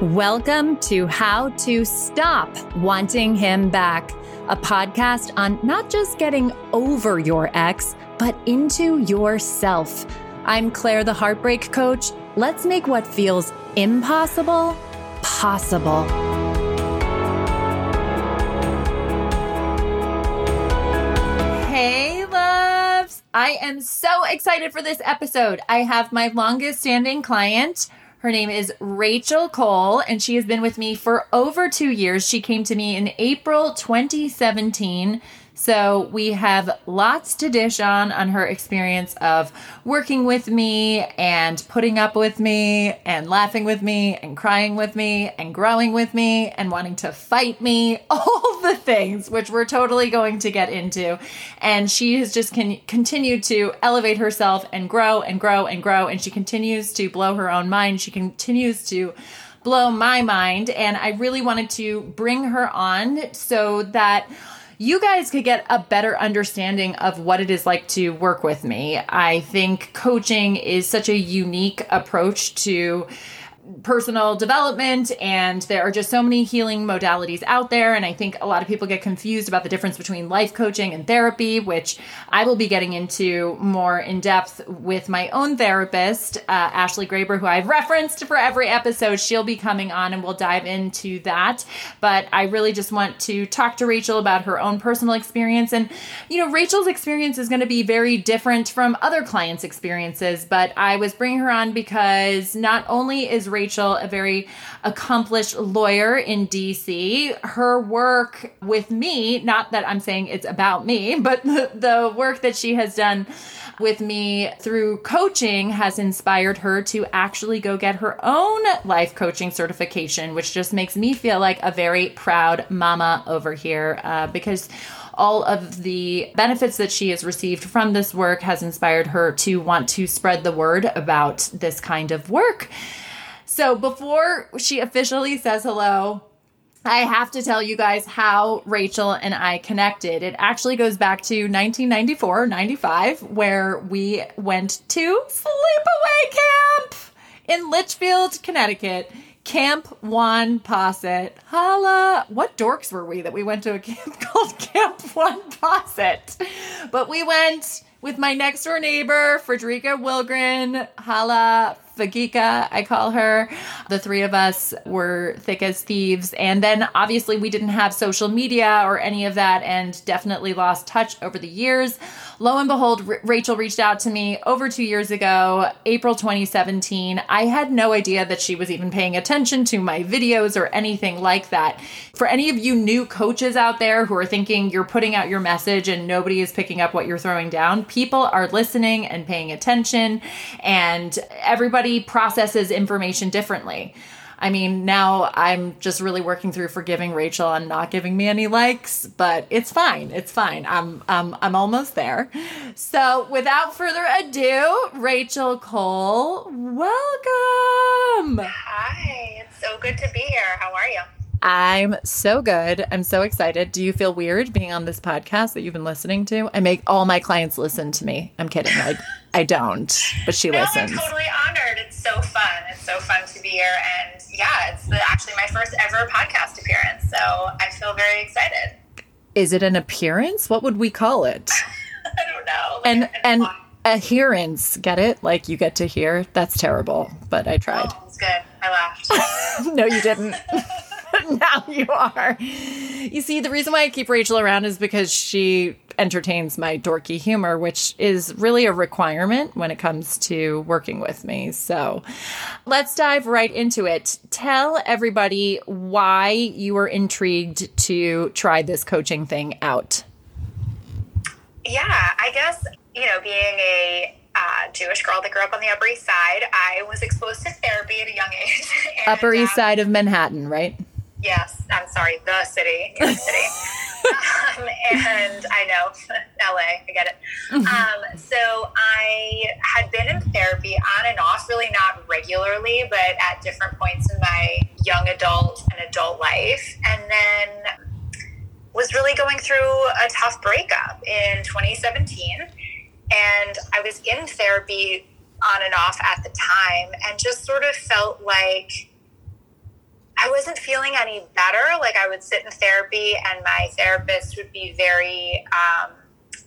Welcome to How to Stop Wanting Him Back, a podcast on not just getting over your ex, but into yourself. I'm Claire, the heartbreak coach. Let's make what feels impossible possible. Hey, loves. I am so excited for this episode. I have my longest standing client. Her name is Rachel Coll, and she has been with me for over two years. She came to me in April 2017 so we have lots to dish on on her experience of working with me and putting up with me and laughing with me and crying with me and growing with me and wanting to fight me, all the things which we're totally going to get into. And she has just con- continued to elevate herself and grow and grow and grow and she continues to blow her own mind. She continues to blow my mind and I really wanted to bring her on so that you guys could get a better understanding of what it is like to work with me. I think coaching is such a unique approach to personal development and there are just so many healing modalities out there and i think a lot of people get confused about the difference between life coaching and therapy which i will be getting into more in depth with my own therapist uh, ashley graber who i've referenced for every episode. She'll be coming on and we'll dive into that. But i really just want to talk to rachel about her own personal experience. And you know rachel's experience is going to be very different from other clients experiences but i was bringing her on because not only is Rachel, a very accomplished lawyer in DC. Her work with me, not that I'm saying it's about me, but the, the work that she has done with me through coaching has inspired her to actually go get her own life coaching certification, which just makes me feel like a very proud mama over here uh, because all of the benefits that she has received from this work has inspired her to want to spread the word about this kind of work. So before she officially says hello, I have to tell you guys how Rachel and I connected. It actually goes back to 1994, 95, where we went to sleepaway camp in Litchfield, Connecticut. Camp Wonposet. Holla. What dorks were we that we went to a camp called Camp Juan Posset? But we went with my next door neighbor, Frederica Wilgren. Holla Vagika, I call her. The three of us were thick as thieves. And then obviously we didn't have social media or any of that and definitely lost touch over the years. Lo and behold, R- Rachel reached out to me over two years ago, April 2017. I had no idea that she was even paying attention to my videos or anything like that. For any of you new coaches out there who are thinking you're putting out your message and nobody is picking up what you're throwing down, people are listening and paying attention, and everybody everybody processes information differently. I mean, now I'm just really working through forgiving Rachel on not giving me any likes, but it's fine. It's fine. I'm I'm I'm almost there. So, without further ado, Rachel Coll, welcome. Hi. It's so good to be here. How are you? I'm so good. I'm so excited. Do you feel weird being on this podcast that you've been listening to? I make all my clients listen to me. I'm kidding. I, I don't, but she no, listens. I'm totally honored. It's so fun. It's so fun to be here. And yeah, it's the, actually my first ever podcast appearance. So I feel very excited. Is it an appearance? What would we call it? I don't know. Like and, and adherence, get it? Like you get to hear? That's terrible, but I tried. Oh, it's good. I laughed. no, you didn't. now you are. You see, the reason why I keep Rachel around is because she entertains my dorky humor, which is really a requirement when it comes to working with me. So let's dive right into it. Tell everybody why you were intrigued to try this coaching thing out. Yeah, I guess, you know, being a uh, Jewish girl that grew up on the Upper East Side, I was exposed to therapy at a young age. And, Upper East um, Side of Manhattan, right? Yes, I'm sorry, the city, York City. um, and I know LA, I get it. Mm-hmm. Um, so I had been in therapy on and off, really not regularly, but at different points in my young adult and adult life. And then was really going through a tough breakup in 2017. And I was in therapy on and off at the time and just sort of felt like I wasn't feeling any better. Like I would sit in therapy, and my therapist would be very um,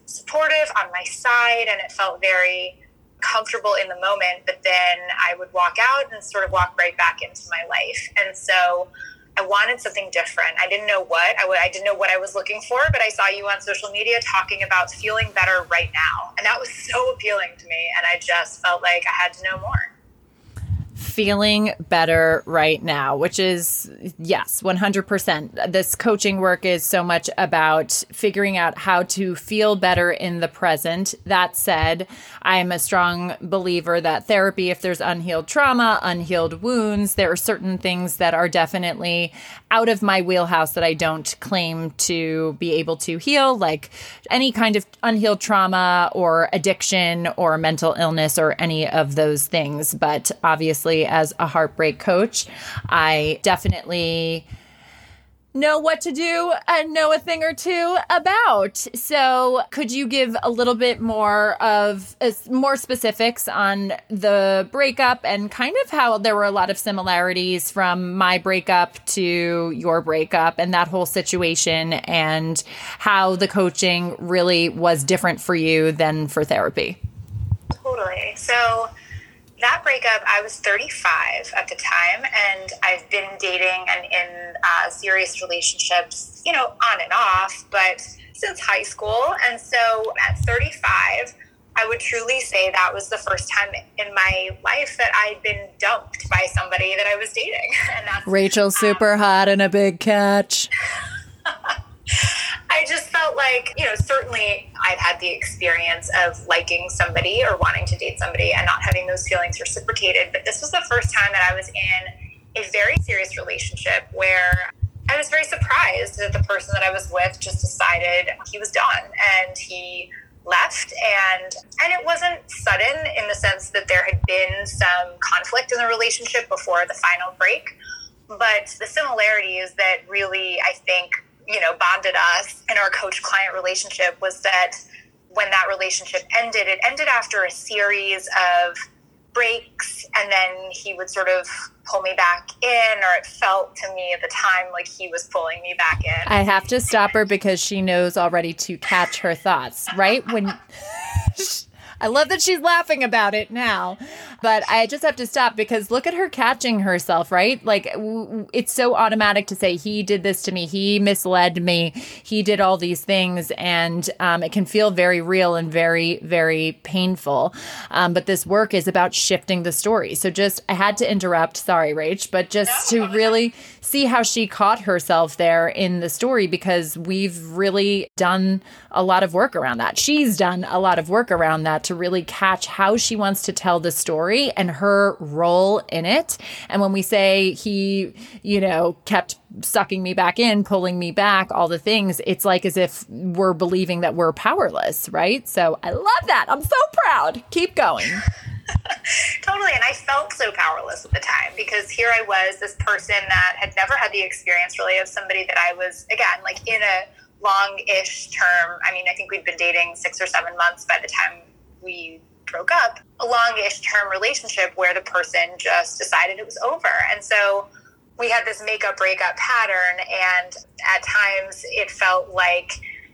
supportive on my side, and it felt very comfortable in the moment. But then I would walk out and sort of walk right back into my life. And so I wanted something different. I didn't know what. I w- I didn't know what I was looking for, but I saw you on social media talking about feeling better right now. And that was so appealing to me. And I just felt like I had to know more feeling better right now, which is, yes, 100%. This coaching work is so much about figuring out how to feel better in the present. That said, I'm a strong believer that therapy, if there's unhealed trauma, unhealed wounds, there are certain things that are definitely out of my wheelhouse that I don't claim to be able to heal, like any kind of unhealed trauma or addiction or mental illness or any of those things. But obviously, as a heartbreak coach. I definitely know what to do and know a thing or two about. So, could you give a little bit more of uh, more specifics on the breakup and kind of how there were a lot of similarities from my breakup to your breakup and that whole situation and how the coaching really was different for you than for therapy? Totally. So, that breakup, I was 35 at the time, and I've been dating and in uh, serious relationships, you know, on and off, but since high school. And so at 35, I would truly say that was the first time in my life that I'd been dumped by somebody that I was dating. And that's Rachel, super um, hot and a big catch. I just felt like, you know, certainly I'd had the experience of liking somebody or wanting to date somebody and not having those feelings reciprocated. But this was the first time that I was in a very serious relationship where I was very surprised that the person that I was with just decided he was done and he left and and it wasn't sudden in the sense that there had been some conflict in the relationship before the final break but the similarities that really I think you know, bonded us in our coach client relationship was that when that relationship ended, it ended after a series of breaks and then he would sort of pull me back in or it felt to me at the time like he was pulling me back in. I have to stop her because she knows already to catch her thoughts, right? When I love that she's laughing about it now. But I just have to stop because look at her catching herself, right? Like w- it's so automatic to say, he did this to me, he misled me, he did all these things. And um, it can feel very real and very, very painful. Um, but this work is about shifting the story. So just, I had to interrupt. Sorry, Rach, but just to really see how she caught herself there in the story because we've really done a lot of work around that. She's done a lot of work around that to really catch how she wants to tell the story and her role in it. And when we say he, you know, kept sucking me back in, pulling me back, all the things, it's like as if we're believing that we're powerless, right? So I love that. I'm so proud. Keep going. totally. And I felt so powerless at the time because here I was, this person that had never had the experience really of somebody that I was, again, like in a long ish term. I mean, I think we'd been dating six or seven months by the time we broke up, a long-ish term relationship where the person just decided it was over. And so we had this make makeup breakup pattern and at times it felt like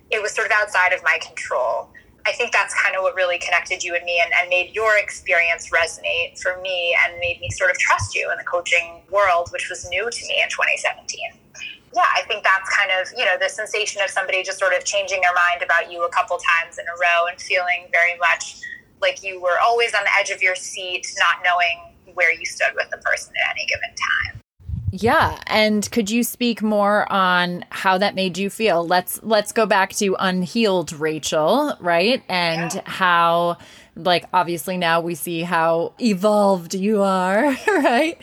it was sort of outside of my control. I think that's kind of what really connected you and me and, and, made your experience resonate for me and made me sort of trust you in the coaching world, which was new to me in 2017. Yeah, I think that's kind of, you know, the sensation of somebody just sort of changing their mind about you a couple times in a row and feeling very much like you were always on the edge of your seat, not knowing where you stood with the person at any given time. Yeah, and could you speak more on how that made you feel? Let's let's go back to unhealed Rachel, right? And yeah. how like obviously now we see how evolved you are, right?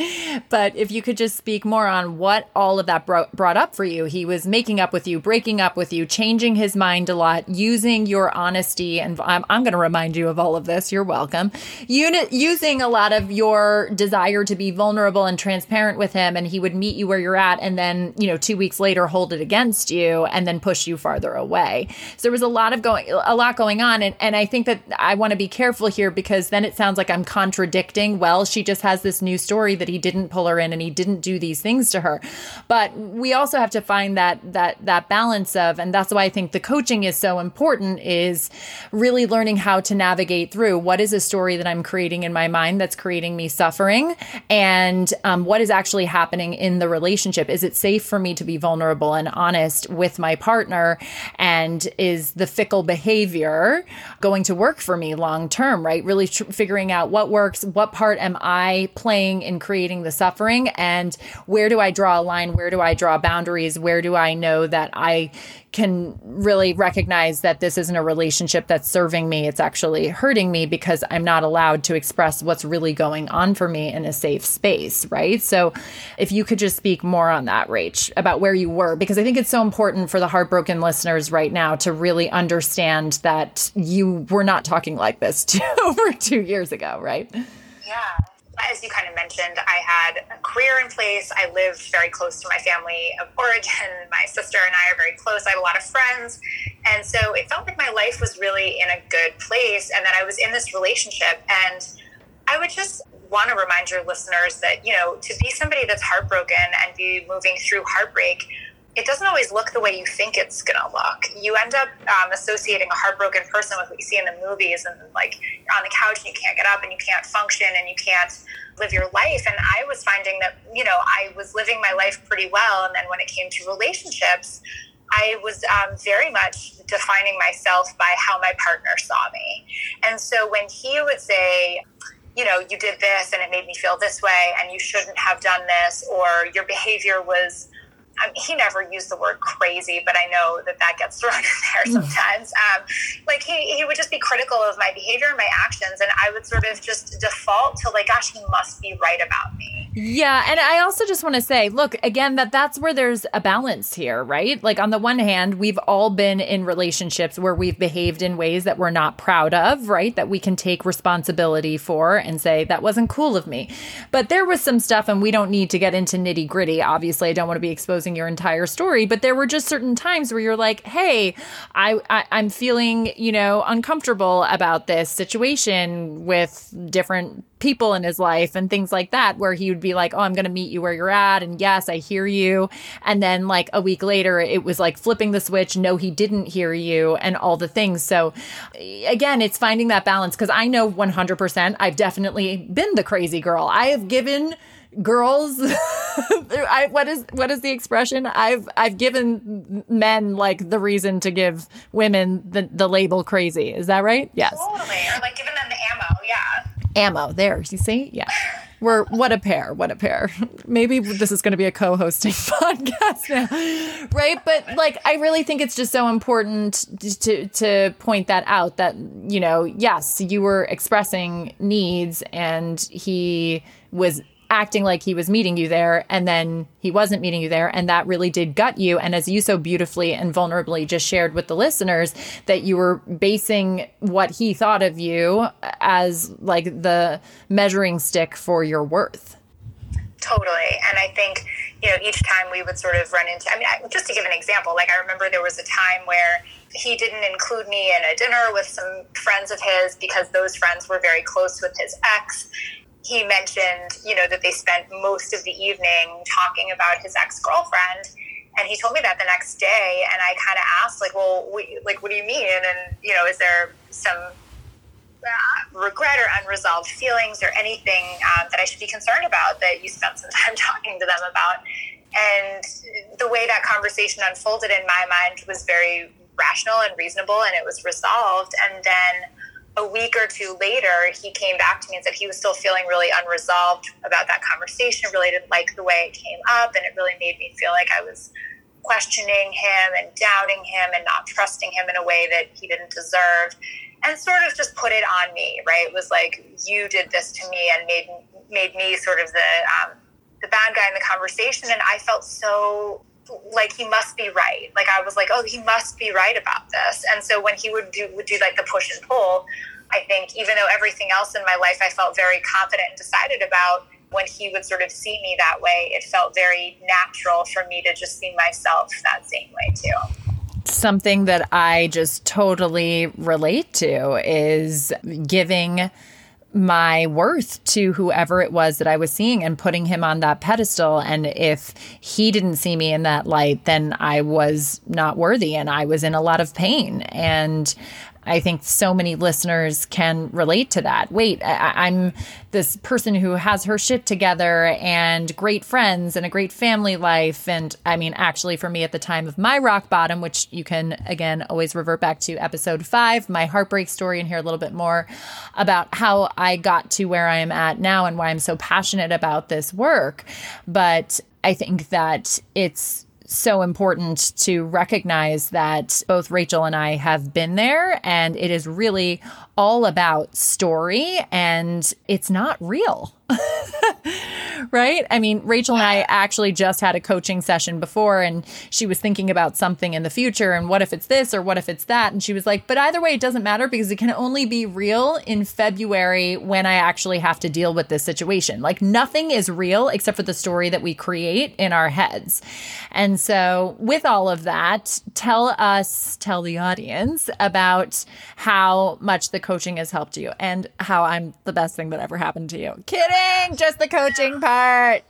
But if you could just speak more on what all of that bro- brought up for you. He was making up with you, breaking up with you, changing his mind a lot, using your honesty. And I'm, I'm going to remind you of all of this. You're welcome. Unit, using a lot of your desire to be vulnerable and transparent with him. And he would meet you where you're at. And then, you know, two weeks later, hold it against you and then push you farther away. So there was a lot of going, a lot going on. And, and I think that I want to be careful careful here because then it sounds like I'm contradicting. Well, she just has this new story that he didn't pull her in and he didn't do these things to her. But we also have to find that that that balance of and that's why I think the coaching is so important is really learning how to navigate through what is a story that I'm creating in my mind that's creating me suffering and um, what is actually happening in the relationship. Is it safe for me to be vulnerable and honest with my partner? And is the fickle behavior going to work for me long term, right? Really tr- figuring out what works, what part am I playing in creating the suffering, and where do I draw a line? Where do I draw boundaries? Where do I know that I can really recognize that this isn't a relationship that's serving me. It's actually hurting me because I'm not allowed to express what's really going on for me in a safe space, right? So if you could just speak more on that, Rach, about where you were, because I think it's so important for the heartbroken listeners right now to really understand that you were not talking like this over two years ago, right? Yeah as you kind of mentioned, I had a career in place. I lived very close to my family of origin. My sister and I are very close. I have a lot of friends. And so it felt like my life was really in a good place and that I was in this relationship. And I would just want to remind your listeners that, you know, to be somebody that's heartbroken and be moving through heartbreak, it doesn't always look the way you think it's going to look. You end up um, associating a heartbroken person with what you see in the movies, and like you're on the couch and you can't get up and you can't function and you can't live your life. And I was finding that, you know, I was living my life pretty well. And then when it came to relationships, I was um, very much defining myself by how my partner saw me. And so when he would say, you know, you did this and it made me feel this way, and you shouldn't have done this, or your behavior was Mean, he never used the word crazy, but I know that that gets thrown in there hmm. sometimes. Um, like he, he would just be critical of my behavior and my actions, and I would sort of just default to like, gosh, he must be right about me. Yeah, and I also just want to say, look, again that that's where there's a balance here, right? Like on the one hand, we've all been in relationships where we've behaved in ways that we're not proud of, right? That we can take responsibility for and say that wasn't cool of me. But there was some stuff and we don't need to get into nitty-gritty. Obviously, I don't want to be exposing your entire story, but there were just certain times where you're like, "Hey, I, I I'm feeling, you know, uncomfortable about this situation with different people in his life and things like that where he would be like, "Oh, I'm going to meet you where you're at." And yes, I hear you. And then like a week later, it was like flipping the switch, no he didn't hear you and all the things. So again, it's finding that balance cuz I know 100% I've definitely been the crazy girl. I have given girls I, what is what is the expression i've i've given men like the reason to give women the, the label crazy is that right yes totally or like giving them the ammo yeah ammo. There, you see? Yeah. We're what a pair, what a pair. Maybe this is going to be a co-hosting podcast now. Right? But like I really think it's just so important to to point that out that you know, yes, you were expressing needs and he was acting like he was meeting you there and then he wasn't meeting you there and that really did gut you. And as you so beautifully and vulnerably just shared with the listeners that you were basing what he thought of you as like the measuring stick for your worth. Totally. And i think you know each time we would sort of run into i mean just to give an example like i remember there was a time where he didn't include me in a dinner with some friends of his because those friends were very close with his ex he mentioned, you know, that they spent most of the evening talking about his ex girlfriend. And he told me that the next day, and I kind of asked, like, well, we, like, what do you mean? And you know, is there some uh, regret or unresolved feelings or anything um, that I should be concerned about that you spent some time talking to them about? And the way that conversation unfolded in my mind was very rational and reasonable, and it was resolved. And then a week or two later, he came back to me and said he was still feeling really unresolved about that conversation, really didn't like the way it came up, and it really made me feel like I was questioning him and doubting him and not trusting him in a way that he didn't deserve, and sort of just put it on me. Right? It was like you did this to me and made made me sort of the um, the bad guy in the conversation, and I felt so like he must be right. Like I was like, oh, he must be right about this. And so when he would do would do like the push and pull, I think even though everything else in my life I felt very confident and decided about, when he would sort of see me that way, it felt very natural for me to just see myself that same way too something that I just totally relate to is giving my worth to whoever it was that I was seeing and putting him on that pedestal. And if he didn't see me in that light, then I was not worthy and I was in a lot of pain. And I think so many listeners can relate to that. Wait, I, am this person who has her shit together and great friends and a great family life. And I mean, actually, for me at the time of my rock bottom, which you can again always revert back to episode five, my heartbreak story, and hear a little bit more about how I got to where I am at now and why I'm so passionate about this work. But I think that it's so important to recognize that both Rachel and I have been there, and it is really all about story and it's not real. right? I mean, Rachel and I actually just had a coaching session before, and she was thinking about something in the future and what if it's this or what if it's that. And she was like, but either way, it doesn't matter because it can only be real in February when I actually have to deal with this situation. Like, nothing is real except for the story that we create in our heads. And so, with all of that, tell us, tell the audience about how much the coaching has helped you and how I'm the best thing that ever happened to you. Kidding, just the coaching part.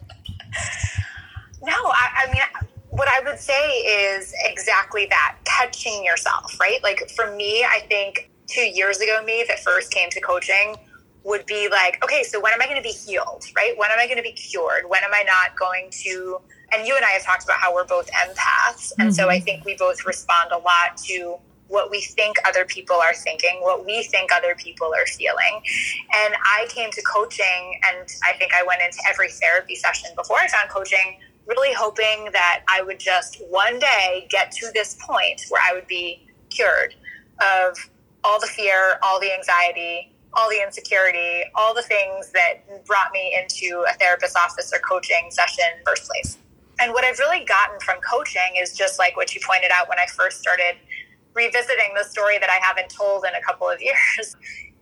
No, I, I mean, what I would say is exactly that catching yourself, right? Like for me, I think two years ago, me that first came to coaching would be like, okay, so when am I going to be healed, right? When am I going to be cured? When am I not going to? And you and I have talked about how we're both empaths. And mm-hmm. so I think we both respond a lot to what we think other people are thinking, what we think other people are feeling. And I came to coaching, and I think I went into every therapy session before I found coaching, really hoping that I would just one day get to this point where I would be cured of all the fear, all the anxiety, all the insecurity, all the things that brought me into a therapist's office or coaching session first place. And what I've really gotten from coaching is just like what you pointed out when I first started revisiting the story that I haven't told in a couple of years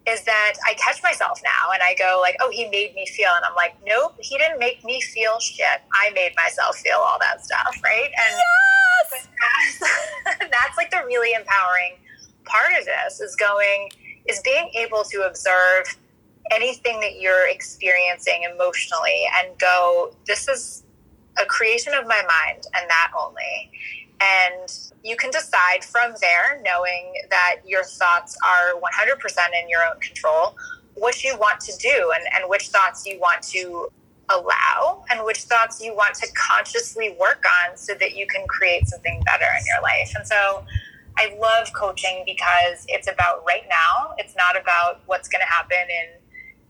is that I catch myself now and I go like, oh, he made me feel. And I'm like, nope, he didn't make me feel shit. I made myself feel all that stuff. Right. And yes! that's, that's like the really empowering part of this is going, is being able to observe anything that you're experiencing emotionally and go, this is a creation of my mind and that only. And you can decide from there, knowing that your thoughts are 100% in your own control, what you want to do and, and which thoughts you want to allow and which thoughts you want to consciously work on so that you can create something better in your life. And so I love coaching because it's about right now. It's not about what's going to happen in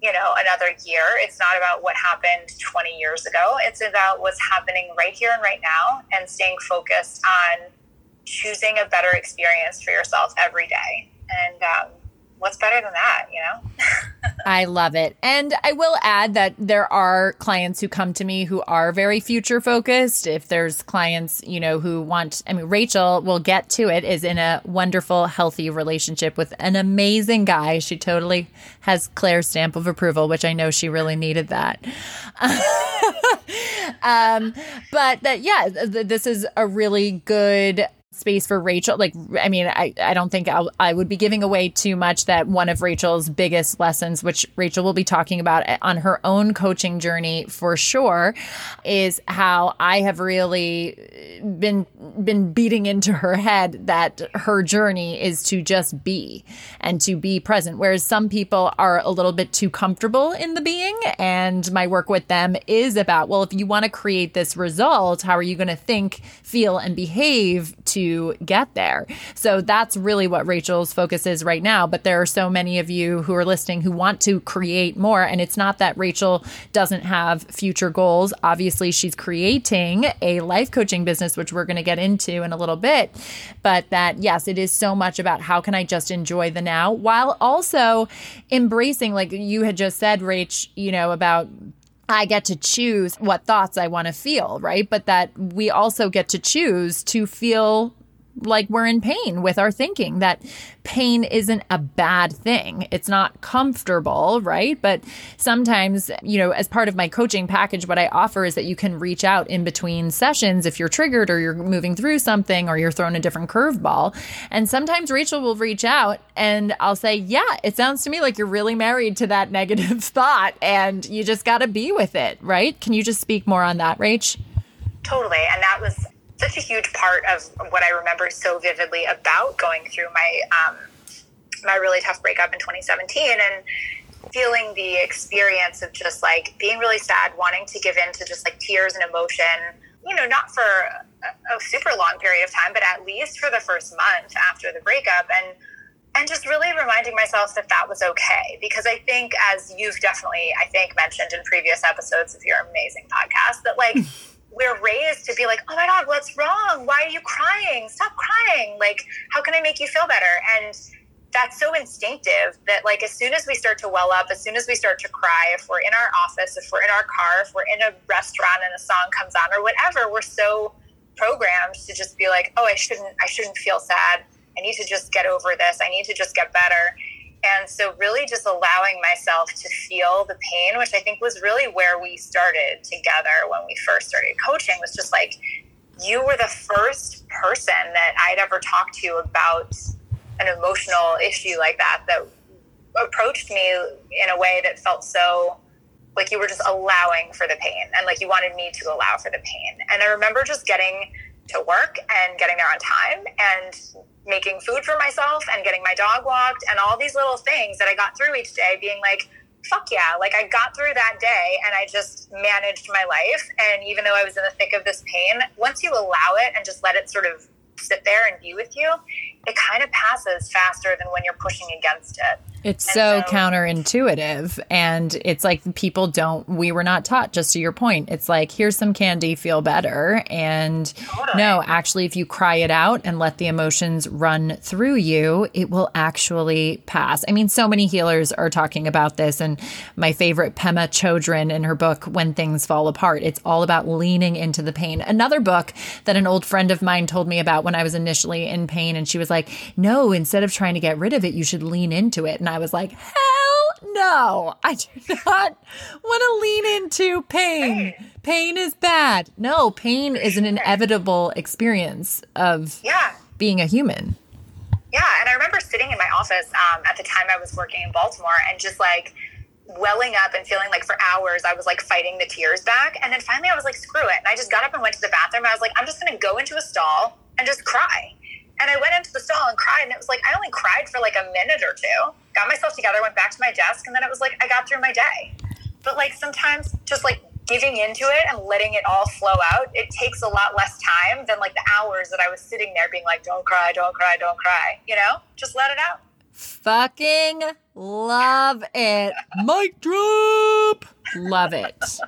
you know another year. It's not about what happened 20 years ago. It's about what's happening right here and right now and staying focused on choosing a better experience for yourself every day. And um, what's better than that, you know? I love it. And I will add that there are clients who come to me who are very future focused. If there's clients, you know, who want, I mean, Rachel will get to it, is in a wonderful, healthy relationship with an amazing guy. She totally has Claire's stamp of approval, which I know she really needed that. um, but that, yeah, this is a really good space for Rachel. Like, I mean, I, I don't think I'll, I would be giving away too much that one of Rachel's biggest lessons, which Rachel will be talking about on her own coaching journey for sure, is how I have really been, been beating into her head that her journey is to just be and to be present. Whereas some people are a little bit too comfortable in the being. And my work with them is about, well, if you want to create this result, how are you going to think, feel, and behave to get there. So that's really what Rachel's focus is right now. But there are so many of you who are listening who want to create more. And it's not that Rachel doesn't have future goals. Obviously, she's creating a life coaching business, which we're going to get into in a little bit. But that, yes, it is so much about how can I just enjoy the now while also embracing, like you had just said, Rach, you know, about I get to choose what thoughts I want to feel, right? But that we also get to choose to feel like we're in pain with our thinking that pain isn't a bad thing. It's not comfortable, right? But sometimes, you know, as part of my coaching package, what I offer is that you can reach out in between sessions if you're triggered or you're moving through something or you're thrown a different curveball. And sometimes Rachel will reach out and I'll say, Yeah, it sounds to me like you're really married to that negative thought and you just got to be with it, right? Can you just speak more on that, Rach? Totally. And that was such a huge part of what I remember so vividly about going through my um, my really tough breakup in 2017 and feeling the experience of just like being really sad, wanting to give in to just like tears and emotion. You know, not for a, a super long period of time, but at least for the first month after the breakup, and and just really reminding myself that that was okay because i think as you've definitely i think mentioned in previous episodes of your amazing podcast that like we're raised to be like, oh my God, what's wrong? Why are you crying? Stop crying. Like, how can I make you feel better? And that's so instinctive that like as soon as we start to well up, as soon as we start to cry, if we're in our office, if we're in our car, if we're in a restaurant and a song comes on or whatever, we're so programmed to just be like, oh, I shouldn't, I shouldn't feel sad. I need to just get over this. I need to just get better. And so, really, just allowing myself to feel the pain, which I think was really where we started together when we first started coaching, was just like, you were the first person that I'd ever talked to about an emotional issue like that, that approached me in a way that felt so like you were just allowing for the pain and like you wanted me to allow for the pain. And I remember just getting to work and getting there on time and making food for myself and getting my dog walked and all these little things that I got through each day being like, fuck yeah, like I got through that day and I just managed my life. And even though I was in the thick of this pain, once you allow it and just let it sort of sit there and be with you, it kind of passes faster than when you're pushing against it. It's so, so, counterintuitive. And it's like people don't, we were not taught, just to your point. It's like, here's some candy, feel better. And totally. no, actually, if you cry it out and let the emotions run through you, it will actually pass. I mean, so many healers are talking about this. And my favorite, Pema Chodron, in her book, When Things Fall Apart, it's all about leaning into the pain. Another book that an old friend of mine told me about when I was initially in pain. And she was like, no, instead of trying to get rid of it, you should lean into it. And I was like, hell no, I do not want to lean into pain. Pain is bad. No, pain is an inevitable experience of yeah. being a human. Yeah, and I remember sitting in my office um, at the time I was working in Baltimore and just like welling up and feeling like for hours I was like fighting the tears back. And then finally I was like, screw it. And I just got up and went to the bathroom. I was like, I'm just going to go into a stall and just cry. And I went into the stall and cried, and it was like I only cried for like a minute or two. Got myself together, went back to my desk, and then it was like I got through my day. But like sometimes just like giving into it and letting it all flow out, it takes a lot less time than like the hours that I was sitting there being like, don't cry, don't cry, don't cry. You know, just let it out. Fucking love it. Mic drop. Love it. So,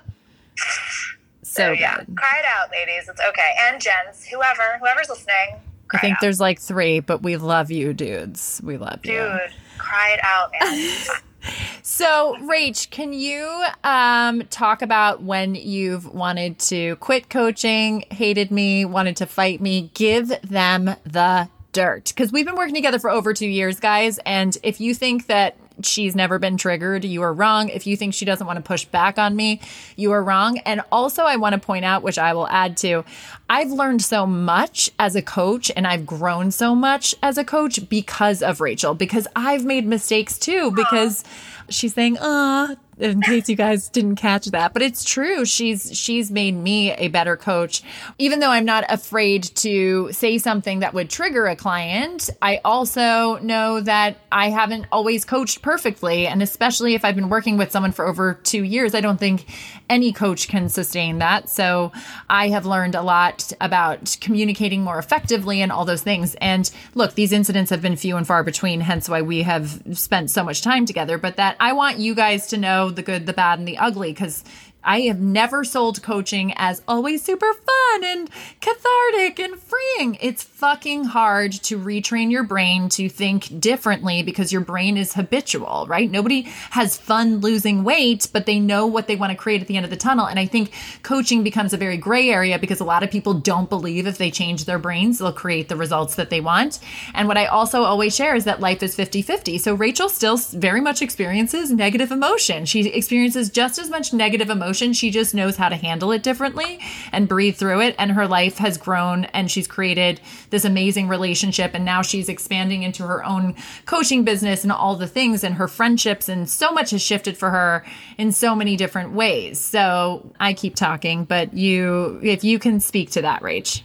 so yeah, good. cry it out, ladies. It's okay. And gents, whoever, whoever's listening, I think out. there's like three, but we love you, dudes. We love Dude, you. Dude, cry it out, man. so, Rach, can you um, talk about when you've wanted to quit coaching, hated me, wanted to fight me? Give them the dirt. Because we've been working together for over two years, guys. And if you think that she's never been triggered, you are wrong. If you think she doesn't want to push back on me, you are wrong. And also, I want to point out, which I will add to, I've learned so much as a coach and I've grown so much as a coach because of Rachel, because I've made mistakes too, because she's saying, uh, in case you guys didn't catch that but it's true. She's she's made me a better coach. Even though i'm not afraid to say something that would trigger a client i also know that i haven't always coached perfectly. And especially if i've been working with someone for over 2 years i don't think any coach can sustain that. So i have learned a lot about communicating more effectively and all those things. And look these incidents have been few and far between hence why we have spent so much time together. But that i want you guys to know the good, the bad, and the ugly because I have never sold coaching as always super fun and cathartic and freeing. It's fucking hard to retrain your brain to think differently because your brain is habitual, right? Nobody has fun losing weight, but they know what they want to create at the end of the tunnel. And I think coaching becomes a very gray area because a lot of people don't believe if they change their brains, they'll create the results that they want. And what I also always share is that life is 50 50. So Rachel still very much experiences negative emotion. She experiences just as much negative emotion. She just knows how to handle it differently and breathe through it. And her life has grown and she's created this amazing relationship. And now she's expanding into her own coaching business and all the things and her friendships. And so much has shifted for her in so many different ways. So I keep talking, but you, if you can speak to that, Rach.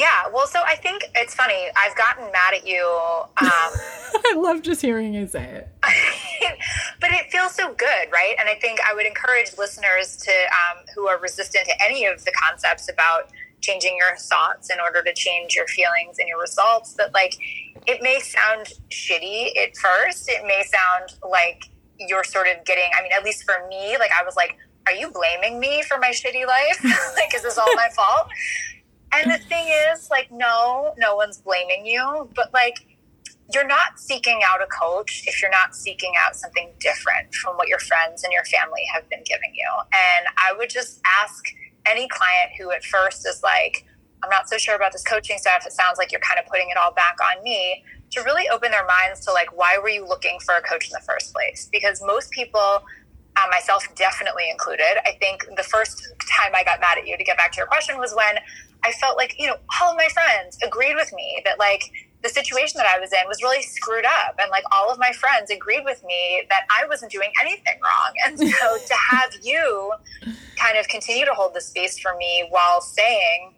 Yeah, well, so I think it's funny. I've gotten mad at you. Um, I love just hearing you say it. but it feels so good, right? And I think I would encourage listeners to um, who are resistant to any of the concepts about changing your thoughts in order to change your feelings and your results. That like it may sound shitty at first. It may sound like you're sort of getting. I mean, at least for me, like I was like, "Are you blaming me for my shitty life? like, is this all my fault?" And the thing is, like, no, no one's blaming you, but like, you're not seeking out a coach if you're not seeking out something different from what your friends and your family have been giving you. And I would just ask any client who at first is like, I'm not so sure about this coaching stuff. It sounds like you're kind of putting it all back on me to really open their minds to like, why were you looking for a coach in the first place? Because most people, uh, myself definitely included, I think the first time I got mad at you to get back to your question was when I felt like, you know, all of my friends agreed with me that like the situation that I was in was really screwed up. And like all of my friends agreed with me that I wasn't doing anything wrong. And so to have you kind of continue to hold the space for me while saying,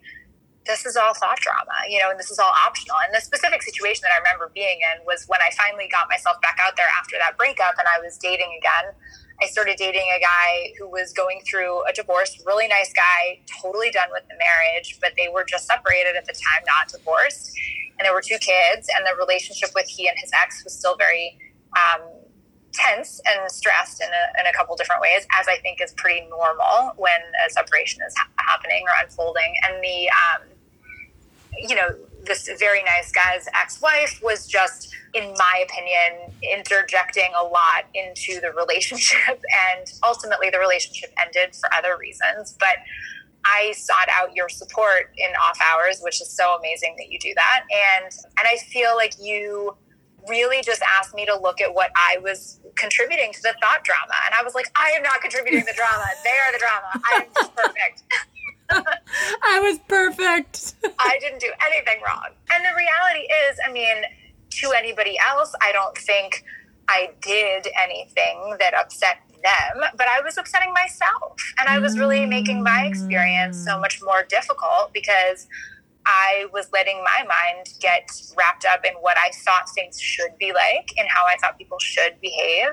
this is all thought drama, you know, and this is all optional. And the specific situation that I remember being in was when I finally got myself back out there after that breakup and I was dating again. I started dating a guy who was going through a divorce, really nice guy, totally done with the marriage, but they were just separated at the time, not divorced. And there were two kids, and the relationship with he and his ex was still very um, tense and stressed in a, in a couple different ways, as I think is pretty normal when a separation is ha- happening or unfolding. And the, um, you know, this very nice guy's ex-wife was just in my opinion interjecting a lot into the relationship. And ultimately the relationship ended for other reasons. But i sought out your support in off hours which is so amazing that you do that. And and i feel like you really just asked me to look at what i was contributing to the thought drama. And i was like i am not contributing the drama. They are the drama. I am perfect I was perfect. I didn't do anything wrong. And the reality is, I mean, to anybody else, I don't think I did anything that upset them, but I was upsetting myself. And I was really making my experience so much more difficult because I was letting my mind get wrapped up in what I thought things should be like and how I thought people should behave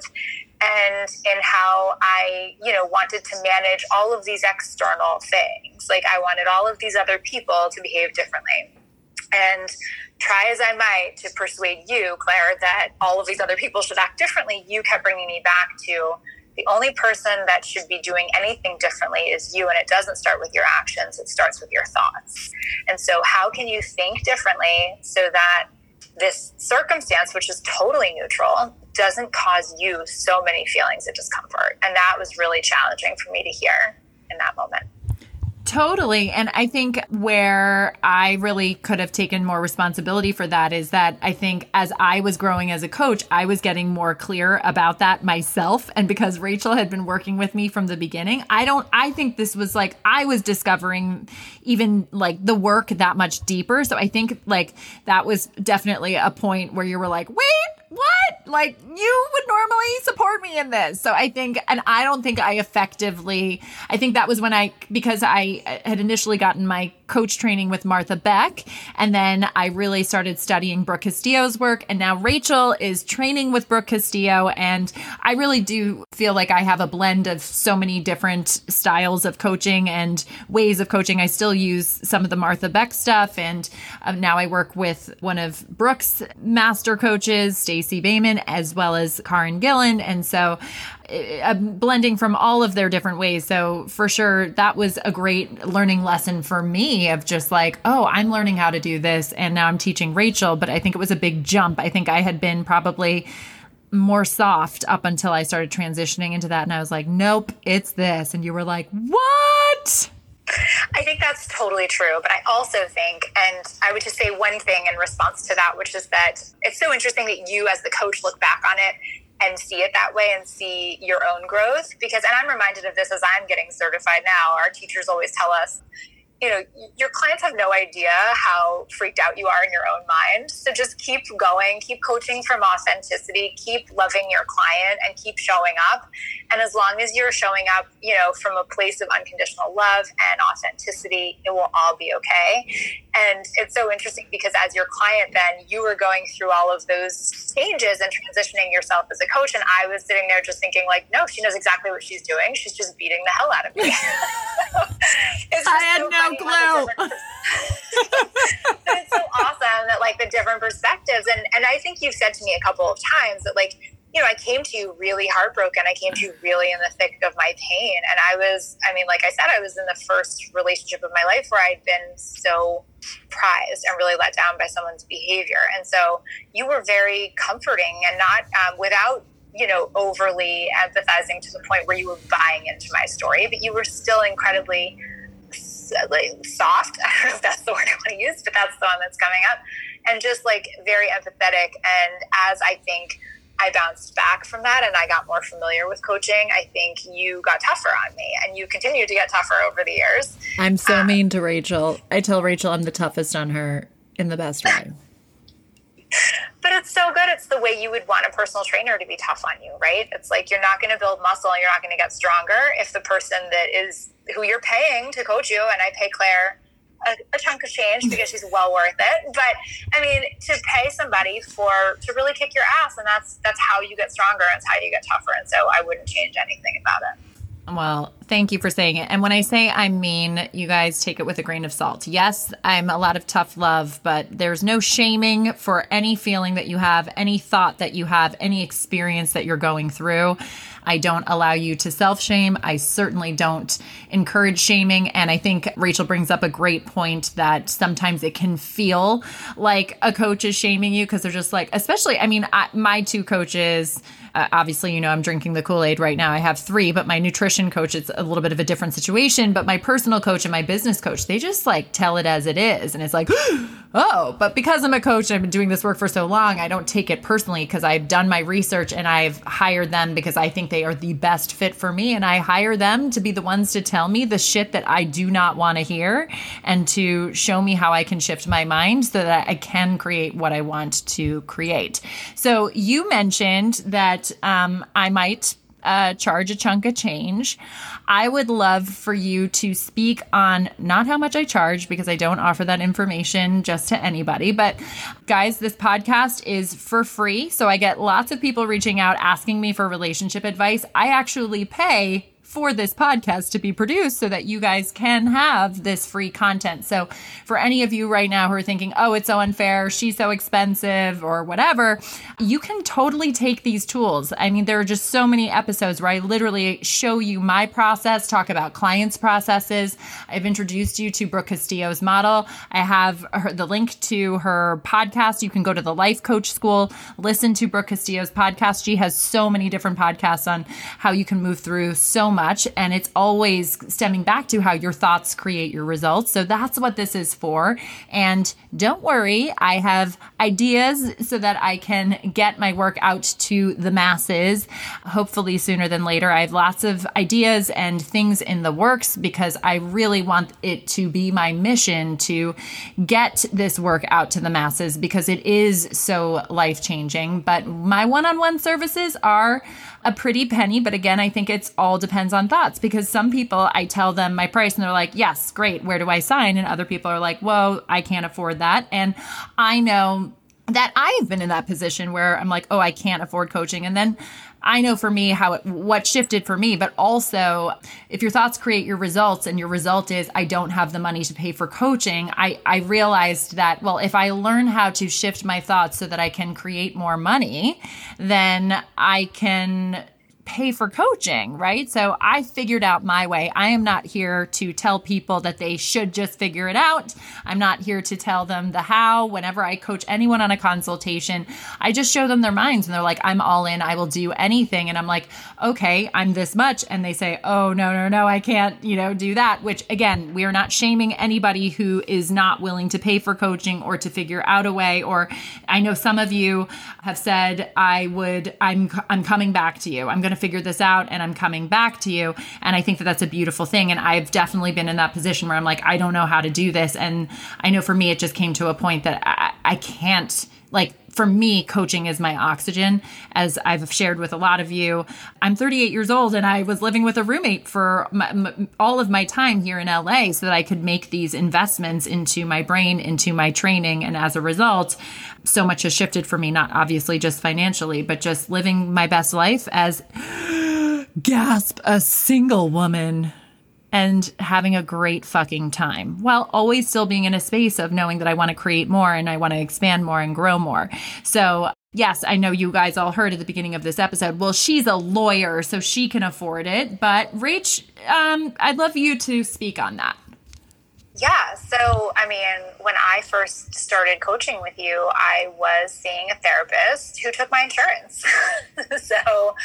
and in how I, you know, wanted to manage all of these external things. Like I wanted all of these other people to behave differently. And try as I might to persuade you, Claire, that all of these other people should act differently, you kept bringing me back to the only person that should be doing anything differently is you. And it doesn't start with your actions, it starts with your thoughts. And so, how can you think differently so that this circumstance, which is totally neutral, doesn't cause you so many feelings of discomfort. And that was really challenging for me to hear in that moment. Totally. And I think where I really could have taken more responsibility for that is that I think as I was growing as a coach, I was getting more clear about that myself. And because Rachel had been working with me from the beginning, I don't, I think this was like, I was discovering even like the work that much deeper. So I think like that was definitely a point where you were like, wait, what? Like you would normally support me in this. So I think, and I don't think I effectively, I think that was when I, because I had initially gotten my coach training with Martha Beck. And then I really started studying Brooke Castillo's work. And now Rachel is training with Brooke Castillo. And I really do feel like I have a blend of so many different styles of coaching and ways of coaching. I still use some of the Martha Beck stuff. And um, now I work with one of Brooke's master coaches, Stacey Bain Damon as well as Karin Gillan. And so uh, blending from all of their different ways. So for sure, that was a great learning lesson for me of just like, oh, I'm learning how to do this. And now I'm teaching Rachel. But I think it was a big jump. I think I had been probably more soft up until I started transitioning into that. And I was like, nope, it's this. And you were like, what? I think that's totally true. But I also think, and I would just say one thing in response to that, which is that it's so interesting that you, as the coach, look back on it and see it that way and see your own growth. Because, and I'm reminded of this as I'm getting certified now. Our teachers always tell us, you know, your clients have no idea how freaked out you are in your own mind. So just keep going, keep coaching from authenticity, keep loving your client, and keep showing up. And as long as you're showing up, you know, from a place of unconditional love and authenticity, it will all be okay. And it's so interesting because as your client, then you were going through all of those stages and transitioning yourself as a coach. And I was sitting there just thinking, like, no, she knows exactly what she's doing. She's just beating the hell out of me. I had so no clue. it's so awesome that like the different perspectives. And, and I think you've said to me a couple of times that like, you know, I came to you really heartbroken. I came to you really in the thick of my pain. And I was, I mean, like I said, I was in the first relationship of my life where I'd been so prized and really let down by someone's behavior. And so you were very comforting and not um, without, you know, overly empathizing to the point where you were buying into my story, but you were still incredibly like soft. I don't know if that's the word I want to use, but that's the one that's coming up. And just like very empathetic. And as I think, I bounced back from that and I got more familiar with coaching. I think you got tougher on me and you continue to get tougher over the years. I'm so um, mean to Rachel. I tell Rachel I'm the toughest on her in the best way. but it's so good. It's the way you would want a personal trainer to be tough on you, right? It's like you're not going to build muscle, you're not going to get stronger if the person that is who you're paying to coach you, and I pay Claire a, a, chunk of change mm-hmm. because she's well worth it. But I mean, to pay somebody for to really kick your ass, and that's that's how you get stronger. And it's how you get tougher. And so I wouldn't change anything about it. Well, thank you for saying it. And when I say I mean, you guys take it with a grain of salt. Yes, I'm a lot of tough love, but there's no shaming for any feeling that you have, any thought that you have, any experience that you're going through. I don't allow you to self shame. I certainly don't encourage shaming. And I think Rachel brings up a great point that sometimes it can feel like a coach is shaming you because they're just like, especially, I mean, I, my two coaches, uh, obviously, you know, I'm drinking the Kool Aid right now. I have three, but my nutrition coach, it's a little bit of a different situation. But my personal coach and my business coach, they just like tell it as it is. And it's like, oh, but because I'm a coach and I've been doing this work for so long, I don't take it personally because I've done my research and I've hired them because I think they are the best fit for me. And I hire them to be the ones to tell me the shit that I do not want to hear and to show me how I can shift my mind so that I can create what I want to create. So you mentioned that um, I might uh, charge a chunk of change. I would love for you to speak on not how much I charge because I don't offer that information just to anybody. But guys, this podcast is for free. So I get lots of people reaching out asking me for relationship advice. I actually pay for this podcast to be produced so that you guys can have this free content. So, for any of you right now who are thinking, oh, it's so unfair, she's so expensive, or whatever, you can totally take these tools. I mean, there are just so many episodes where I literally show you my process, talk about clients' processes. I've introduced you to Brooke Castillo's model. I have her, the link to her podcast. You can go to the Life Coach School, listen to Brooke Castillo's podcast. She has so many different podcasts on how you can move through so much much. And it's always stemming back to how your thoughts create your results. So that's what this is for. And don't worry, I have ideas so that I can get my work out to the masses, hopefully sooner than later. I have lots of ideas and things in the works because I really want it to be my mission to get this work out to the masses because it is so life changing. But my one on one services are a pretty penny. But again, I think it's all depends on thoughts because some people, I tell them my price and they're like, yes, great. Where do I sign? And other people are like, whoa, I can't afford that. And I know that I've been in that position where I'm like, oh, I can't afford coaching. And then I know for me how it, what shifted for me, but also if your thoughts create your results and your result is I don't have the money to pay for coaching, I, I realized that, well, if I learn how to shift my thoughts so that I can create more money, then I can pay for coaching, right? So I figured out my way. I am not here to tell people that they should just figure it out. I'm not here to tell them the how. Whenever I coach anyone on a consultation, I just show them their minds and they're like, I'm all in. I will do anything. And I'm like, okay, I'm this much. And they say, oh, no, no, no, I can't, you know, do that. Which again, we are not shaming anybody who is not willing to pay for coaching or to figure out a way. Or I know some of you have said, I would, I'm, I'm coming back to you. I'm going to figured this out and I'm coming back to you. And I think that that's a beautiful thing. And I've definitely been in that position where I'm like, I don't know how to do this. And I know for me, it just came to a point that I, I can't, like, for me, coaching is my oxygen, as I've shared with a lot of you. I'm 38 years old and I was living with a roommate for my, m- all of my time here in LA so that I could make these investments into my brain, into my training. And as a result, so much has shifted for me, not obviously just financially, but just living my best life as gasp a single woman and having a great fucking time while always still being in a space of knowing that I want to create more and I want to expand more and grow more. So, yes, I know you guys all heard at the beginning of this episode. Well, she's a lawyer, so she can afford it. But, Rach, um, I'd love you to speak on that. Yeah. So, I mean, when I first started coaching with you, I was seeing a therapist who took my insurance. so,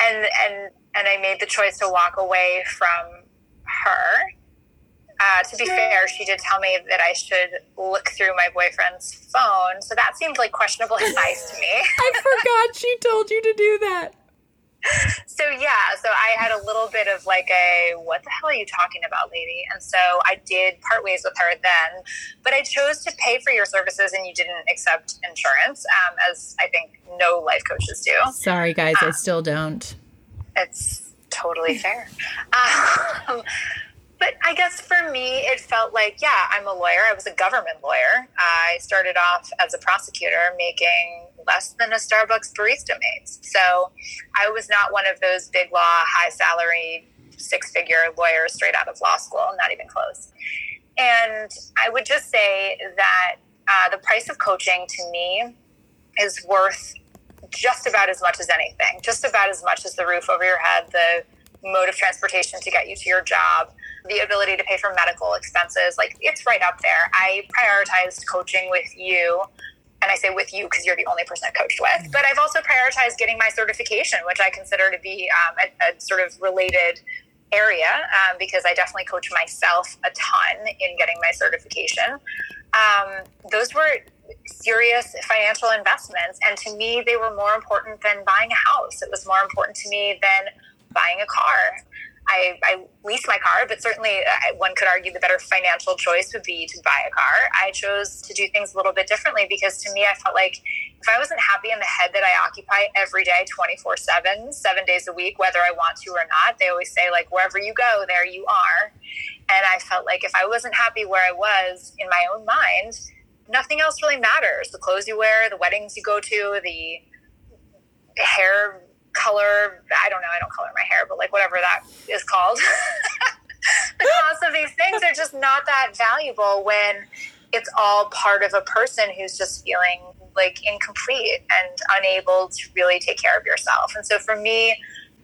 and and and I made the choice to walk away from her. Uh, to be fair, she did tell me that I should look through my boyfriend's phone, so that seemed like questionable advice to me. I forgot she told you to do that so yeah, so I had a little bit of like a what the hell are you talking about, lady? And so I did part ways with her then, but I chose to pay for your services and you didn't accept insurance, um, as I think no life coaches do. Sorry, guys, um, I still don't. It's totally fair. Um, but I guess for me, it felt like, yeah, I'm a lawyer. I was a government lawyer. I started off as a prosecutor making less than a Starbucks barista makes. So I was not one of those big law, high salary, six figure lawyers straight out of law school, not even close. And I would just say that uh, the price of coaching to me is worth just about as much as anything, just about as much as the roof over your head, the mode of transportation to get you to your job, the ability to pay for medical expenses. Like it's right up there. I prioritized coaching with you. And I say with you because you're the only person I coached with. But I've also prioritized getting my certification, which I consider to be um, a, a, sort of related area um, because I definitely coach myself a ton in getting my certification. Um, those were serious financial investments. And to me, they were more important than buying a house. It was more important to me than buying a car. I, I lease my car, but certainly uh, one could argue the better financial choice would be to buy a car. I chose to do things a little bit differently because to me, I felt like if I wasn't happy in the head that I occupy every day, 24 7, seven days a week, whether I want to or not, they always say, like, wherever you go, there you are. And I felt like if I wasn't happy where I was in my own mind, nothing else really matters. The clothes you wear, the weddings you go to, the hair color i don't know i don't color my hair but like whatever that is called. The cost of these things are just not that valuable when it's all part of a person who's just feeling like incomplete and unable to really take care of yourself. And so for me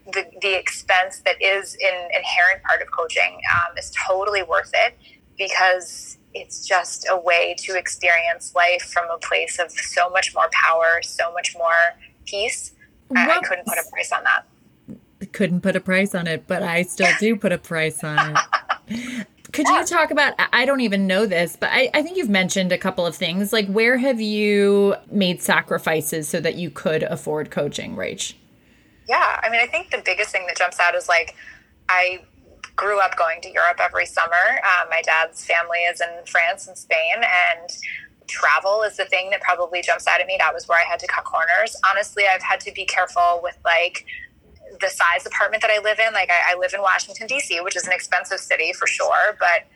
the, the expense that is an inherent part of coaching um, is totally worth it because it's just a way to experience life from a place of so much more power so much more peace I, I couldn't put a price on that. Couldn't put a price on it, but I still do put a price on it. Could you talk about? I don't even know this, but I, I think you've mentioned a couple of things. Like, where have you made sacrifices so that you could afford coaching, Rach? Yeah, I mean, I think the biggest thing that jumps out is like, I grew up going to Europe every summer. Uh, my dad's family is in France and Spain, and travel is the thing that probably jumps out at me. That was where I had to cut corners. Honestly, I've had to be careful with like the size apartment that I live in. Like I, I live in Washington D.C., which is an expensive city for sure, but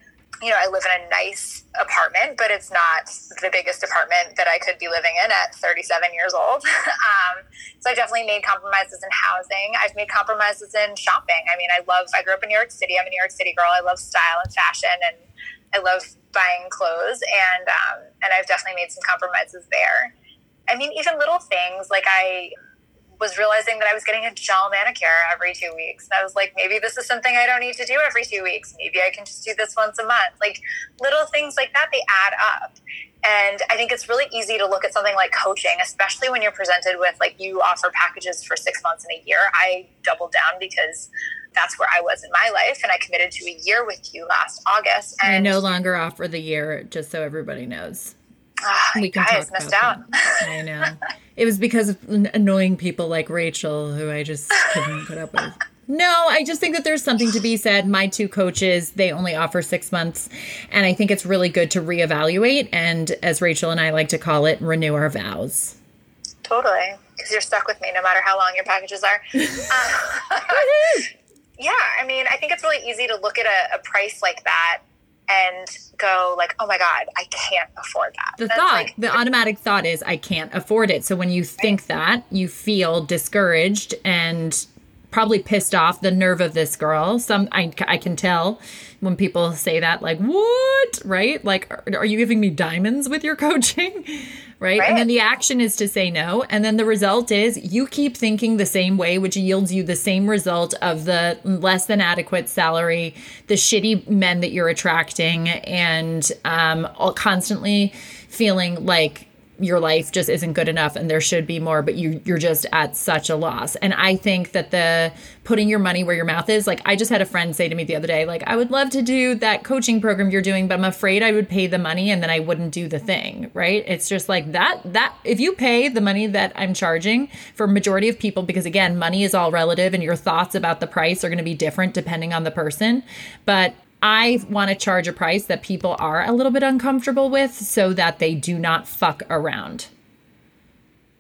you know, I live in a nice apartment, but it's not the biggest apartment that I could be living in at 37 years old. um, so I definitely made compromises in housing. I've made compromises in shopping. I mean, I love, I grew up in New York City. I'm a New York City girl. I love style and fashion and I love buying clothes. And, um, and I've definitely made some compromises there. I mean, even little things like I was realizing that I was getting a gel manicure every two weeks. And I was like, maybe this is something I don't need to do every two weeks. Maybe I can just do this once a month. Like little things like that, they add up. And I think it's really easy to look at something like coaching, especially when you're presented with like you offer packages for six months in a year. I doubled down because that's where I was in my life. And I committed to a year with you last August. And I no longer offer the year, just so everybody knows. Oh, we can guys missed out. I know. It was because of annoying people like Rachel, who I just couldn't put up with. No, I just think that there's something to be said. My two coaches, they only offer six months. And I think it's really good to reevaluate. And as Rachel and I like to call it, renew our vows. Totally. Because you're stuck with me no matter how long your packages are. uh, yeah, I mean, I think it's really easy to look at a, a price like that and go like, oh my God, I can't afford that. The That's thought, like, the automatic thought is, I can't afford it. So when you think right. that, you feel discouraged and probably pissed off the nerve of this girl. Some I, I can tell when people say that, like, what? Right? Like, are, are you giving me diamonds with your coaching? right? right? And then the action is to say no. And then the result is you keep thinking the same way, which yields you the same result of the less than adequate salary, the shitty men that you're attracting, and um, all constantly feeling like your life just isn't good enough and there should be more but you you're just at such a loss. And i think that the putting your money where your mouth is like i just had a friend say to me the other day like i would love to do that coaching program you're doing but i'm afraid i would pay the money and then i wouldn't do the thing right? It's just like that that if you pay the money that i'm charging for majority of people because again money is all relative and your thoughts about the price are going to be different depending on the person but I want to charge a price that people are a little bit uncomfortable with so that they do not fuck around.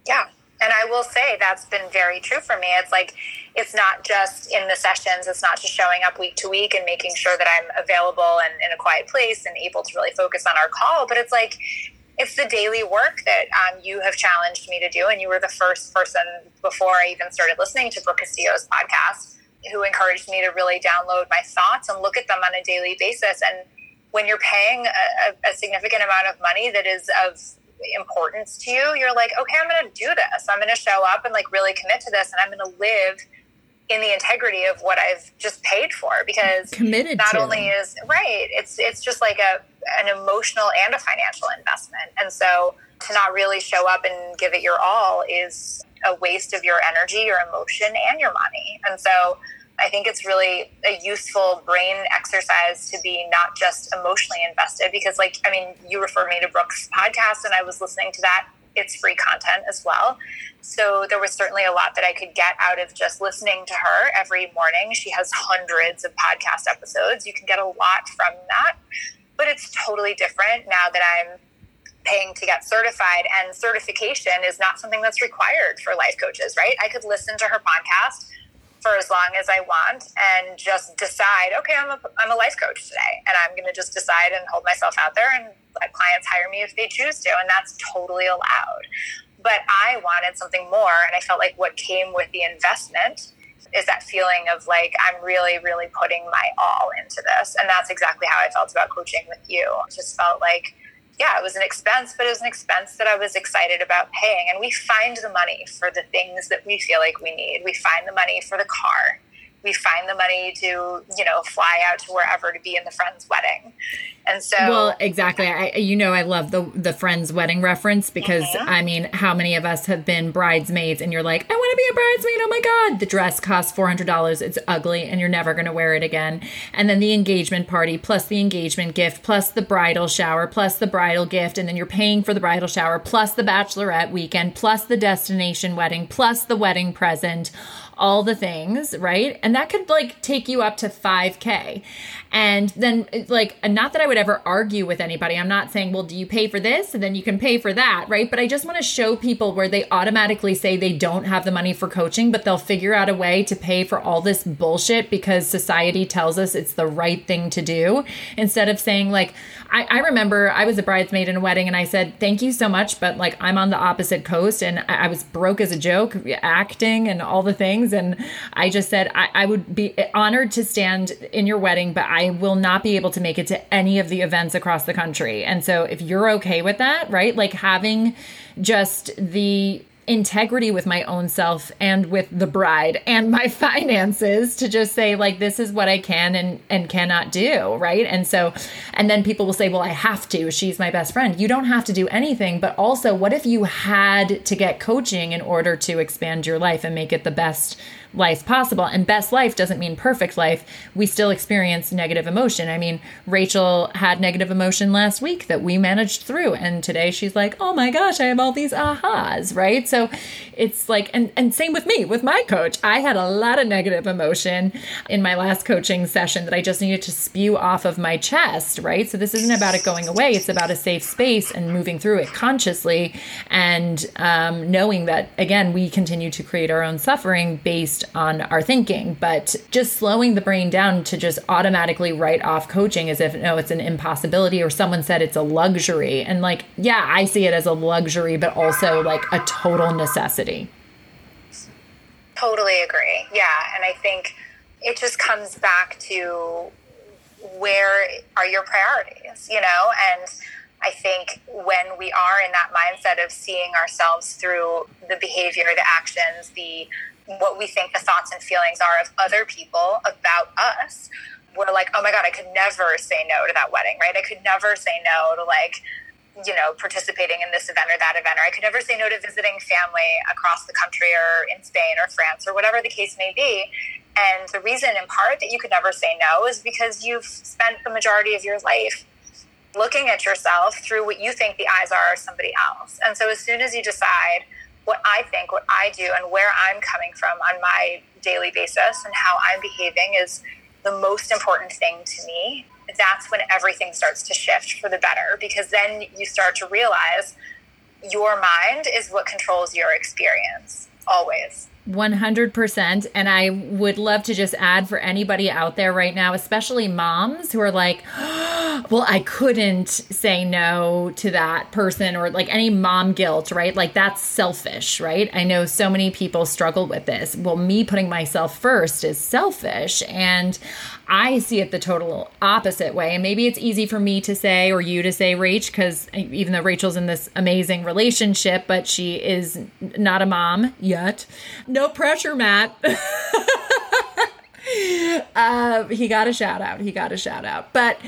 Yeah. And I will say that's been very true for me. It's like, it's not just in the sessions, it's not just showing up week to week and making sure that I'm available and in a quiet place and able to really focus on our call, but it's like, it's the daily work that um, you have challenged me to do. And you were the first person before I even started listening to Brooke Castillo's podcast who encouraged me to really download my thoughts and look at them on a daily basis. And when you're paying a, a significant amount of money that is of importance to you, you're like, okay, I'm going to do this. I'm going to show up and like really commit to this, and I'm going to live in the integrity of what I've just paid for because committed not to. only is right, it's it's just like a an emotional and a financial investment, and so to not really show up and give it your all is a waste of your energy, your emotion, and your money. And so I think it's really a useful brain exercise to be not just emotionally invested because, like, I mean, you referred me to Brooke's podcast and I was listening to that. It's free content as well. So there was certainly a lot that I could get out of just listening to her every morning. She has hundreds of podcast episodes. You can get a lot from that. But it's totally different now that I'm paying to get certified and certification is not something that's required for life coaches right? I could listen to her podcast for as long as i want and just decide okay i'm a, I'm a life coach today and i'm going to just decide and hold myself out there and let clients hire me if they choose to and that's totally allowed. But i wanted something more and i felt like what came with the investment is that feeling of like i'm really really putting my all into this and that's exactly how i felt about coaching with you. Just felt like yeah, it was an expense, but it was an expense that I was excited about paying. And we find the money for the things that we feel like we need. We find the money for the car we find the money to you know fly out to wherever to be in the friend's wedding. And so well exactly. I you know i love the the friend's wedding reference because mm-hmm. i mean how many of us have been bridesmaids and you're like i want to be a bridesmaid oh my god. The dress costs $400 it's ugly and you're never going to wear it again. And then the engagement party plus the engagement gift plus the bridal shower plus the bridal gift and then you're paying for the bridal shower plus the bachelorette weekend plus the destination wedding plus the wedding present all the things, right? And that could like take you up to 5K. And then, like, not that I would ever argue with anybody. I'm not saying, well, do you pay for this? And then you can pay for that, right? But I just want to show people where they automatically say they don't have the money for coaching, but they'll figure out a way to pay for all this bullshit because society tells us it's the right thing to do instead of saying, like, I, I remember I was a bridesmaid in a wedding and I said, thank you so much, but like, I'm on the opposite coast and I, I was broke as a joke, acting and all the things. And I just said, I, I would be honored to stand in your wedding, but I will not be able to make it to any of the events across the country. And so if you're okay with that, right? Like having just the integrity with my own self and with the bride and my finances to just say like this is what I can and and cannot do, right? And so and then people will say, "Well, I have to. She's my best friend." You don't have to do anything, but also what if you had to get coaching in order to expand your life and make it the best life possible. And best life doesn't mean perfect life. We still experience negative emotion. I mean, Rachel had negative emotion last week that we managed through. And today she's like, oh my gosh, I have all these ahas, right? So it's like, and, and same with me, with my coach. I had a lot of negative emotion in my last coaching session that I just needed to spew off of my chest, right? So this isn't about it going away. It's about a safe space and moving through it consciously and um, knowing that, again, we continue to create our own suffering based on our thinking, but just slowing the brain down to just automatically write off coaching as if, no, it's an impossibility or someone said it's a luxury. And like, yeah, I see it as a luxury, but also like a total necessity. Totally agree. Yeah. And I think it just comes back to where are your priorities, you know? And I think when we are in that mindset of seeing ourselves through the behavior, the actions, the what we think the thoughts and feelings are of other people about us, we're like, oh my God, I could never say no to that wedding, right? I could never say no to like, you know, participating in this event or that event, or I could never say no to visiting family across the country or in Spain or France or whatever the case may be. And the reason, in part, that you could never say no is because you've spent the majority of your life looking at yourself through what you think the eyes are of somebody else. And so, as soon as you decide, what I think, what I do, and where I'm coming from on my daily basis and how I'm behaving is the most important thing to me. That's when everything starts to shift for the better because then you start to realize your mind is what controls your experience always. 100%. And I would love to just add for anybody out there right now, especially moms who are like, oh, well, I couldn't say no to that person or like any mom guilt, right? Like that's selfish, right? I know so many people struggle with this. Well, me putting myself first is selfish. And I see it the total opposite way. And maybe it's easy for me to say or you to say, Rach, because even though Rachel's in this amazing relationship, but she is not a mom yet. No pressure, Matt. uh, he got a shout out. He got a shout out. But,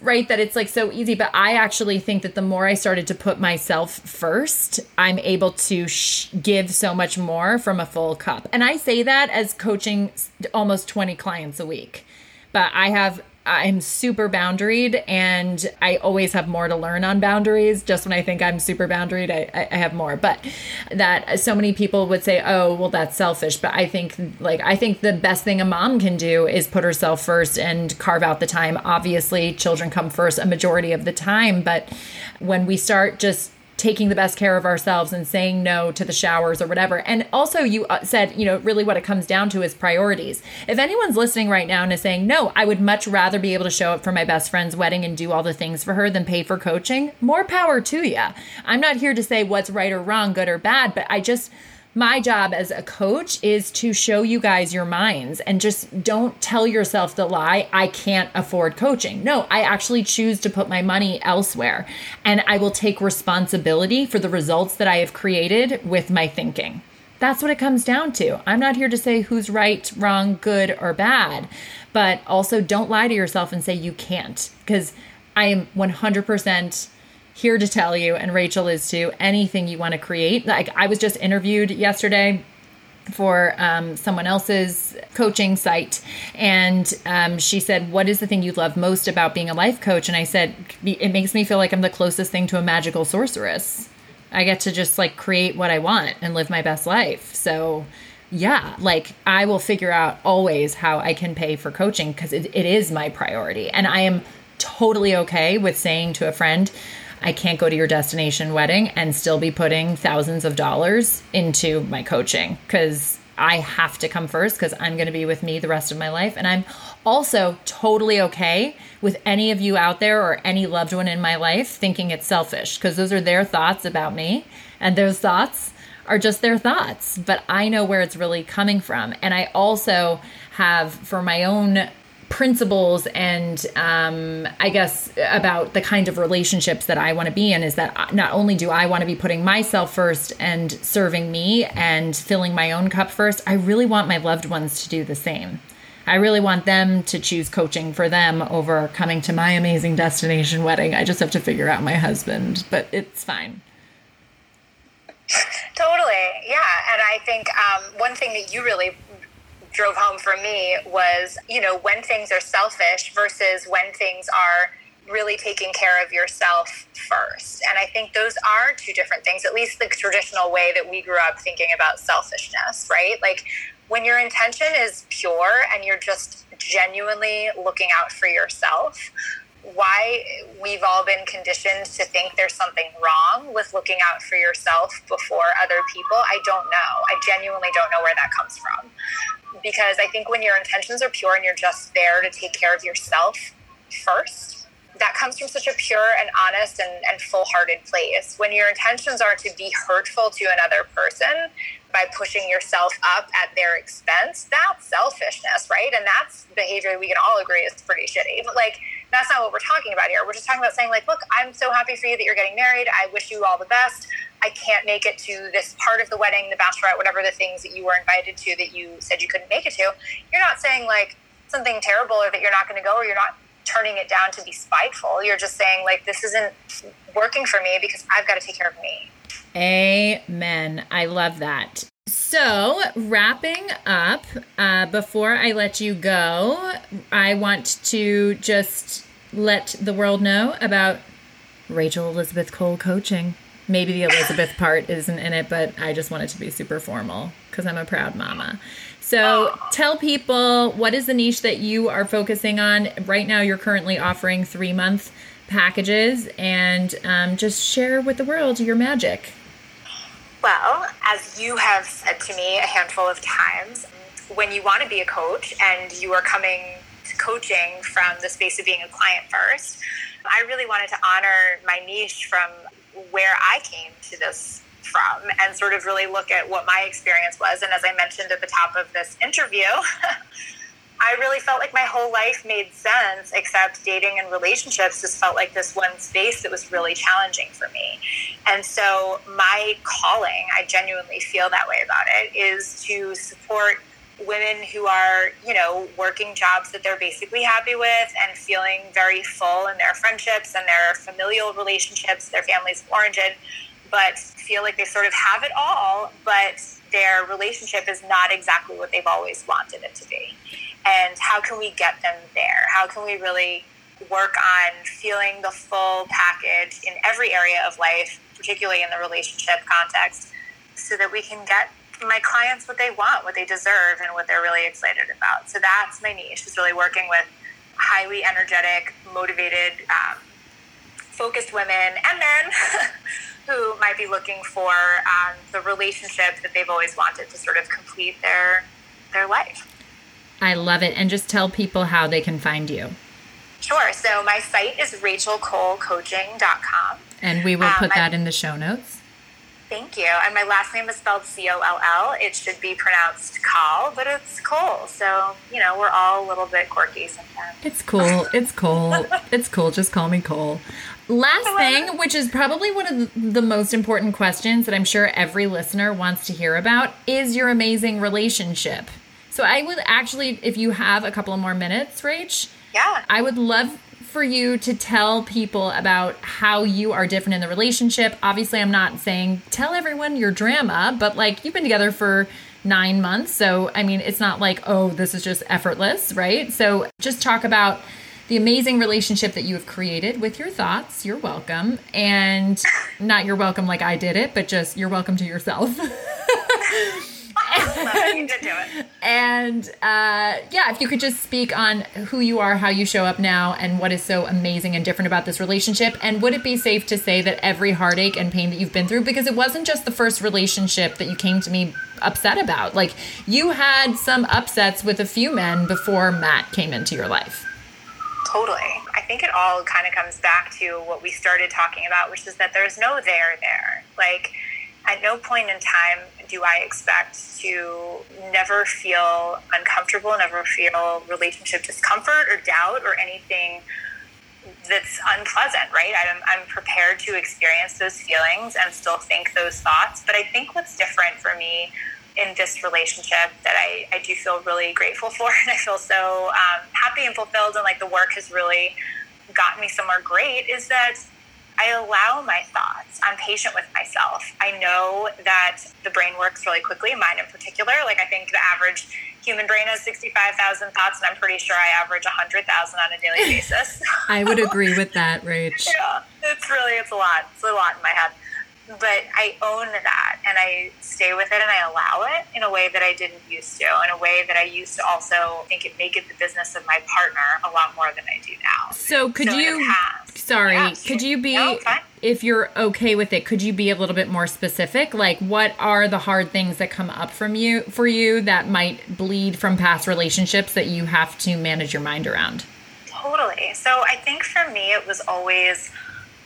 right, that it's like so easy. But I actually think that the more I started to put myself first, I'm able to sh- give so much more from a full cup. And I say that as coaching almost 20 clients a week but I have I'm super boundaried and I always have more to learn on boundaries. Just when I think I'm super boundaried, I, I have more. But that so many people would say, oh, well, that's selfish. But I think, like, I think the best thing a mom can do is put herself first and carve out the time. Obviously, children come first a majority of the time. But when we start just taking the best care of ourselves and saying no to the showers or whatever. And also, you uh, said, you know, really what it comes down to is priorities. If anyone's listening right now and is saying, no, I would much rather be able to show up for my best friend's wedding and do all the things for her than pay for coaching, more power to you. I'm not here to say what's right or wrong, good or bad, but I just, my job as a coach is to show you guys your minds and just don't tell yourself the lie, I can't afford coaching. No, I actually choose to put my money elsewhere and I will take responsibility for the results that I have created with my thinking. That's what it comes down to. I'm not here to say who's right, wrong, good, or bad, but also don't lie to yourself and say you can't because I am 100% here to tell you, and Rachel is too, anything you want to create. Like I was just interviewed yesterday for um, someone else's coaching site and um, she said what is the thing you love most about being a life coach and i said it makes me feel like i'm the closest thing to a magical sorceress i get to just like create what i want and live my best life so yeah, like I will figure out always how I can pay for coaching because it, it is my priority. And I am totally okay with saying to a friend, I can't go to your destination wedding and still be putting thousands of dollars into my coaching because I have to come first because I'm going to be with me the rest of my life. And I'm also totally okay with any of you out there or any loved one in my life thinking it's selfish because those are their thoughts about me. And those thoughts are just their thoughts. But I know where it's really coming from. And I also have, for my own principles and um, I guess about the kind of relationships that I want to be in is that not only do I want to be putting myself first and serving me and filling my own cup first, I really want my loved ones to do the same. I really want them to choose coaching for them over coming to my amazing destination wedding. I just have to figure out my husband, but it's fine. Totally. Yeah. And I think um, one thing that you really drove home for me was, you know, when things are selfish versus when things are really taking care of yourself first. And I think those are two different things, at least the traditional way that we grew up thinking about selfishness, right? Like when your intention is pure and you're just genuinely looking out for yourself, why we've all been conditioned to think there's something wrong with looking out for yourself before other people, I don't know. I genuinely don't know where that comes from because I think when your intentions are pure and you're just there to take care of yourself first, that comes from such a pure and honest and, and full hearted place. When your intentions are to be hurtful to another person by pushing yourself up at their expense, that's selfishness, right? And that's behavior we can all agree is pretty shitty. But like, that's not what we're talking about here. We're just talking about saying, like, look, I'm so happy for you that you're getting married. I wish you all the best. I can't make it to this part of the wedding, the bachelorette, whatever the things that you were invited to that you said you couldn't make it to. You're not saying like something terrible or that you're not going to go or you're not turning it down to be spiteful. You're just saying like this isn't working for me because I've got to take care of me. Amen. I love that. So, wrapping up, uh, before I let you go, I want to just let the world know about Rachel Elizabeth Coll coaching maybe the Elizabeth part isn't in it, but I just want it to be super formal because I'm a proud mama. So tell people what is the niche that you are focusing on right now. You're currently offering three month packages, and um, just share with the world your magic. Well, as you have said to me a handful of times, when you want to be a coach and you are coming to coaching from the space of being a client first, I really wanted to honor my niche from where I came to this from and sort of really look at what my experience was. And as I mentioned at the top of this interview, I really felt like my whole life made sense, except dating and relationships just felt like this one space that was really challenging for me. And so, my calling, I genuinely feel that way about it, is to support women who are, you know, working jobs that they're basically happy with and feeling very full in their friendships and their familial relationships, their families of origin, but feel like they sort of have it all, but their relationship is not exactly what they've always wanted it to be. And how can we get them there? How can we really work on feeling the full package in every area of life, particularly in the relationship context, so that we can get my clients what they want, what they deserve, and what they're really excited about. So that's my niche is really working with highly energetic, motivated, um, focused women and men who might be looking for um, the relationship that they've always wanted to sort of complete their their life. I love it, and just tell people how they can find you. Sure. So my site is rachelcollcoaching.com. And we will put um, that in the show notes. Thank you. And my last name is spelled C O L L. It should be pronounced Call, but it's Cole. So, you know, we're all a little bit quirky sometimes. It's cool. It's cool. it's cool. Just call me Cole. Last thing, which is probably one of the most important questions that I'm sure every listener wants to hear about, is your amazing relationship. So I would actually, if you have a couple more minutes, Rach, yeah, I would love for you to tell people about how you are different in the relationship. Obviously, I'm not saying tell everyone your drama, but like you've been together for nine months. So, I mean, it's not like, oh, this is just effortless, right? So, just talk about the amazing relationship that you have created with your thoughts. You're welcome. And not you're welcome like I did it, but just you're welcome to yourself. and, and uh, yeah, if you could just speak on who you are, how you show up now, and what is so amazing and different about this relationship. And would it be safe to say that every heartache and pain that you've been through, because it wasn't just the first relationship that you came to me upset about, like you had some upsets with a few men before Matt came into your life. Totally. I think it all kind of comes back to what we started talking about, which is that there's no there there. Like, at no point in time do I expect to never feel uncomfortable, never feel relationship discomfort or doubt or anything that's unpleasant, right? I'm, I'm prepared to experience those feelings and still think those thoughts. But I think what's different for me in this relationship that I, I do feel really grateful for and I feel so um, happy and fulfilled and like the work has really gotten me somewhere great is that I allow my thoughts. I'm patient with myself. I know that the brain works really quickly, mine in particular. Like, I think the average human brain has 65,000 thoughts, and I'm pretty sure I average 100,000 on a daily basis. I would agree with that, Rach. yeah, it's really, it's a lot. It's a lot in my head but I own that and I stay with it and I allow it in a way that I didn't used to, in a way that I used to also think it make it the business of my partner a lot more than I do now. So could so you sorry, yeah, could you be no, if you're okay with it, could you be a little bit more specific? Like what are the hard things that come up from you for you that might bleed from past relationships that you have to manage your mind around? Totally. So I think for me it was always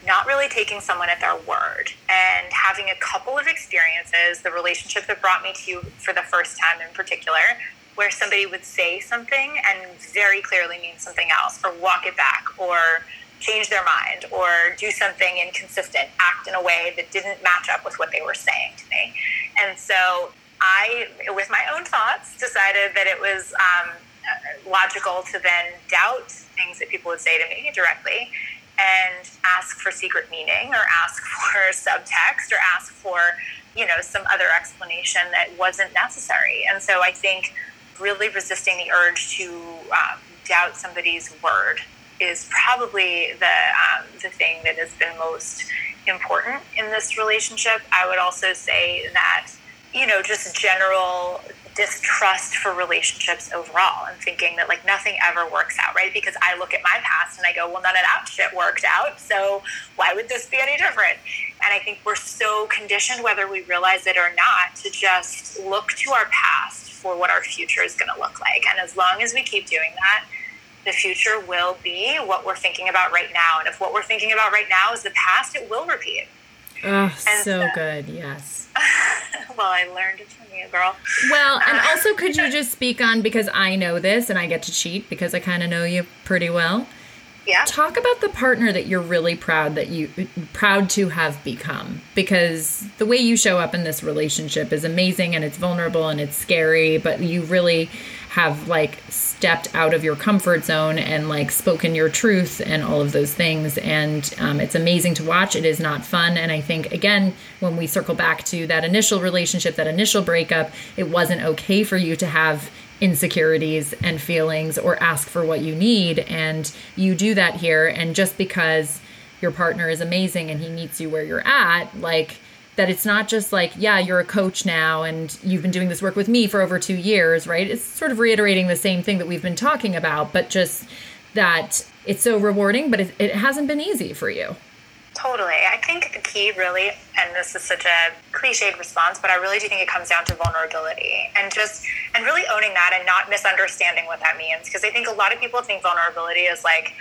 not really taking someone at their word and having a couple of experiences, the relationship that brought me to you for the first time in particular, where somebody would say something and very clearly mean something else, or walk it back, or change their mind, or do something inconsistent, act in a way that didn't match up with what they were saying to me. And so I, with my own thoughts, decided that it was um, logical to then doubt things that people would say to me directly and ask for secret meaning or ask for subtext or ask for you know some other explanation that wasn't necessary. And so i think really resisting the urge to um, doubt somebody's word is probably the um, the thing that has been most important in this relationship. I would also say that you know just general distrust for relationships overall and thinking that like nothing ever works out, right? Because I look at my past and I go, well, none of that shit worked out. So why would this be any different? And I think we're so conditioned, whether we realize it or not, to just look to our past for what our future is going to look like. And as long as we keep doing that, the future will be what we're thinking about right now. And if what we're thinking about right now is the past, it will repeat. Oh, so, so good. Yes. well, I learned it from you, girl. Well, and uh, also, could you just speak on because I know this and I get to cheat because I kind of know you pretty well. Yeah. Talk about the partner that you're really proud that you proud to have become because the way you show up in this relationship is amazing and it's vulnerable and it's scary, but you really have like stepped out of your comfort zone and like spoken your truth and all of those things. And um, it's amazing to watch. It is not fun. And I think, again, when we circle back to that initial relationship, that initial breakup, it wasn't okay for you to have insecurities and feelings or ask for what you need. And you do that here. And just because your partner is amazing and he meets you where you're at, like, that it's not just like, yeah, you're a coach now and you've been doing this work with me for over two years, right? It's sort of reiterating the same thing that we've been talking about, but just that it's so rewarding, but it, it hasn't been easy for you. Totally. I think the key really, and this is such a cliched response, but I really do think it comes down to vulnerability and just, and really owning that and not misunderstanding what that means. Because I think a lot of people think vulnerability is like,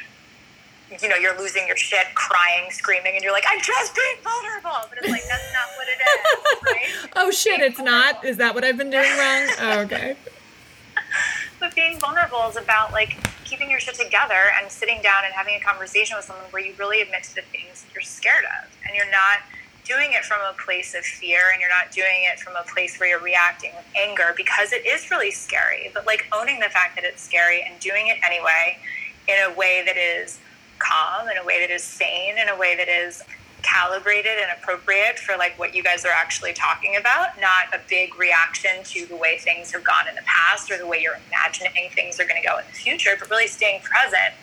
you know, you're losing your shit, crying, screaming, and you're like, I'm just being vulnerable. But it's like, that's not what it is, right? oh, shit, being it's vulnerable. not? Is that what I've been doing wrong? Oh, okay. but being vulnerable is about like keeping your shit together and sitting down and having a conversation with someone where you really admit to the things you're scared of. And you're not doing it from a place of fear and you're not doing it from a place where you're reacting with anger because it is really scary. But like owning the fact that it's scary and doing it anyway in a way that is calm in a way that is sane in a way that is calibrated and appropriate for like what you guys are actually talking about not a big reaction to the way things have gone in the past or the way you're imagining things are going to go in the future but really staying present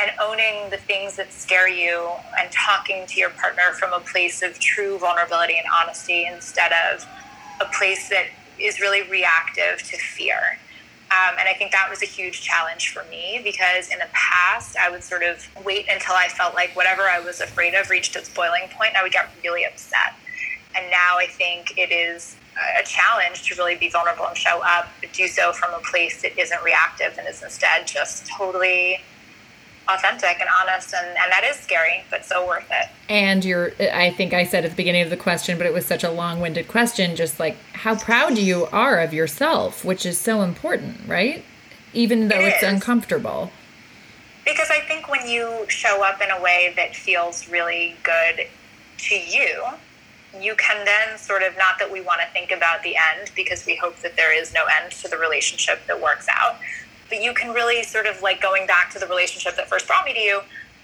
and owning the things that scare you and talking to your partner from a place of true vulnerability and honesty instead of a place that is really reactive to fear. Um, and I think that was a huge challenge for me because in the past, I would sort of wait until I felt like whatever I was afraid of reached its boiling point, I would get really upset. And now I think it is a challenge to really be vulnerable and show up, but do so from a place that isn't reactive and is instead just totally authentic and honest and, and that is scary but so worth it. And you're i think i said at the beginning of the question but it was such a long-winded question just like how proud you are of yourself which is so important right? Even though it it's uncomfortable. Because i think when you show up in a way that feels really good to you you can then sort of not that we want to think about the end because we hope that there is no end to the relationship that works out but you can really sort of like going back to the relationship that first brought me to you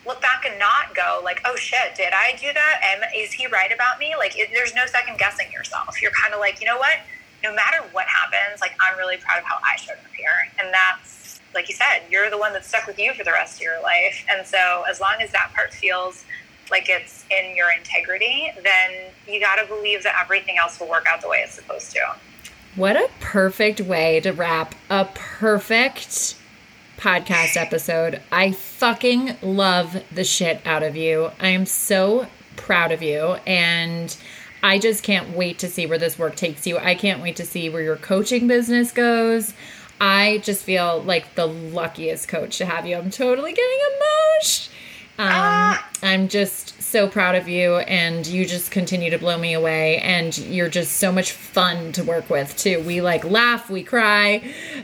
look back and not go like oh shit did i do that? And is he right about me? Like it, there's no second guessing yourself. You're kind of like you know what? No matter what happens like i'm really proud of how i showed up here. And that's like you said you're the one that's stuck with you for the rest of your life. And so as long as that part feels like it's in your integrity then you got to believe that everything else will work out the way it's supposed to what a perfect way to wrap a perfect podcast episode. I fucking love the shit out of you. I am so proud of you. And I just can't wait to see where this work takes you. I can't wait to see where your coaching business goes. I just feel like the luckiest coach to have you. I'm totally getting emotional. Um, ah. I'm just so proud of you and you just continue to blow me away and you're just so much fun to work with too. We like laugh we cry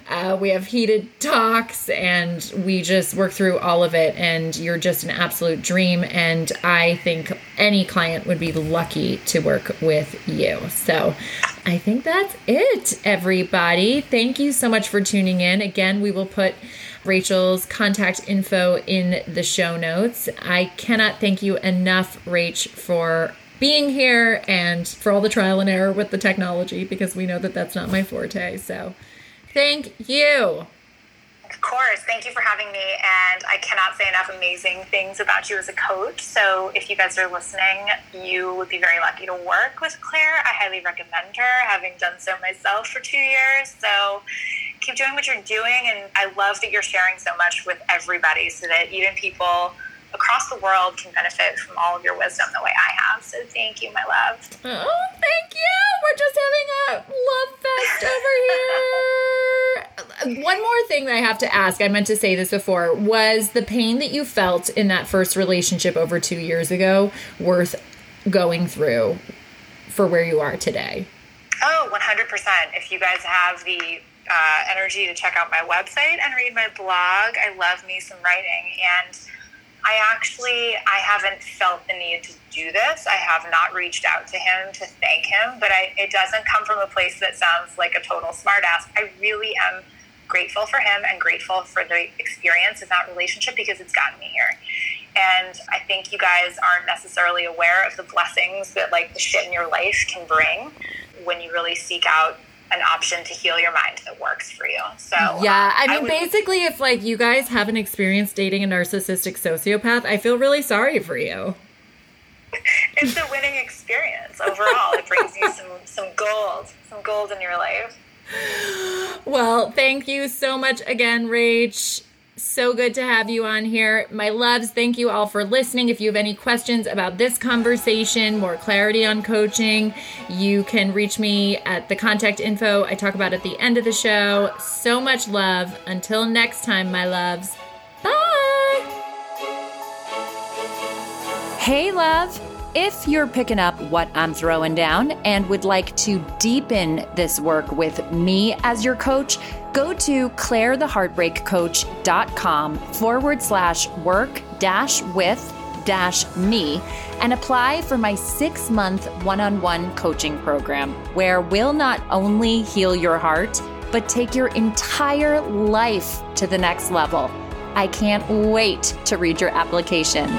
uh, we have heated talks and we just work through all of it and you're just an absolute dream and i think any client would be lucky to work with you. So i think that's it everybody. Thank you so much for tuning in. Again we will put Rachel's contact info in the show notes. I cannot thank you enough, Rach, for being here and for all the trial and error with the technology because we know that that's not my forte. So thank you. Of course. Thank you for having me. And I cannot say enough amazing things about you as a coach. So if you guys are listening, you would be very lucky to work with Claire. I highly recommend her, having done so myself for two years. So keep doing what you're doing. And I love that you're sharing so much with everybody so that even people across the world can benefit from all of your wisdom the way I have. So thank you, my love. Oh, thank you. We're just having a love fest over here. One more thing that I have to ask, I meant to say this before, was the pain that you felt in that first relationship over two years ago worth going through for where you are today? Oh, 100%. If you guys have the uh, energy to check out my website and read my blog. I love me some writing. And I actually, I haven't felt the need to do this. I have not reached out to him to thank him, but I, it doesn't come from a place that sounds like a total smartass. I really am grateful for him and grateful for the experience of that relationship because it's gotten me here. And I think you guys aren't necessarily aware of the blessings that like the shit in your life can bring when you really seek out an option to heal your mind that works for you. So yeah, I um, mean, I would, basically, if like you guys haven't experienced dating a narcissistic sociopath, I feel really sorry for you. It's a winning experience overall. it brings you some some gold, some gold in your life. Well, thank you so much again, Rach. So good to have you on here. My loves, thank you all for listening. If you have any questions about this conversation, more clarity on coaching, you can reach me at the contact info I talk about at the end of the show. So much love. Until next time, my loves. Bye. Hey, love. If you're picking up what I'm throwing down and would like to deepen this work with me as your coach, go to clairetheheartbreakcoach.com forward slash work dash with dash me and apply for my six month one on one coaching program, where we'll not only heal your heart, but take your entire life to the next level. I can't wait to read your application.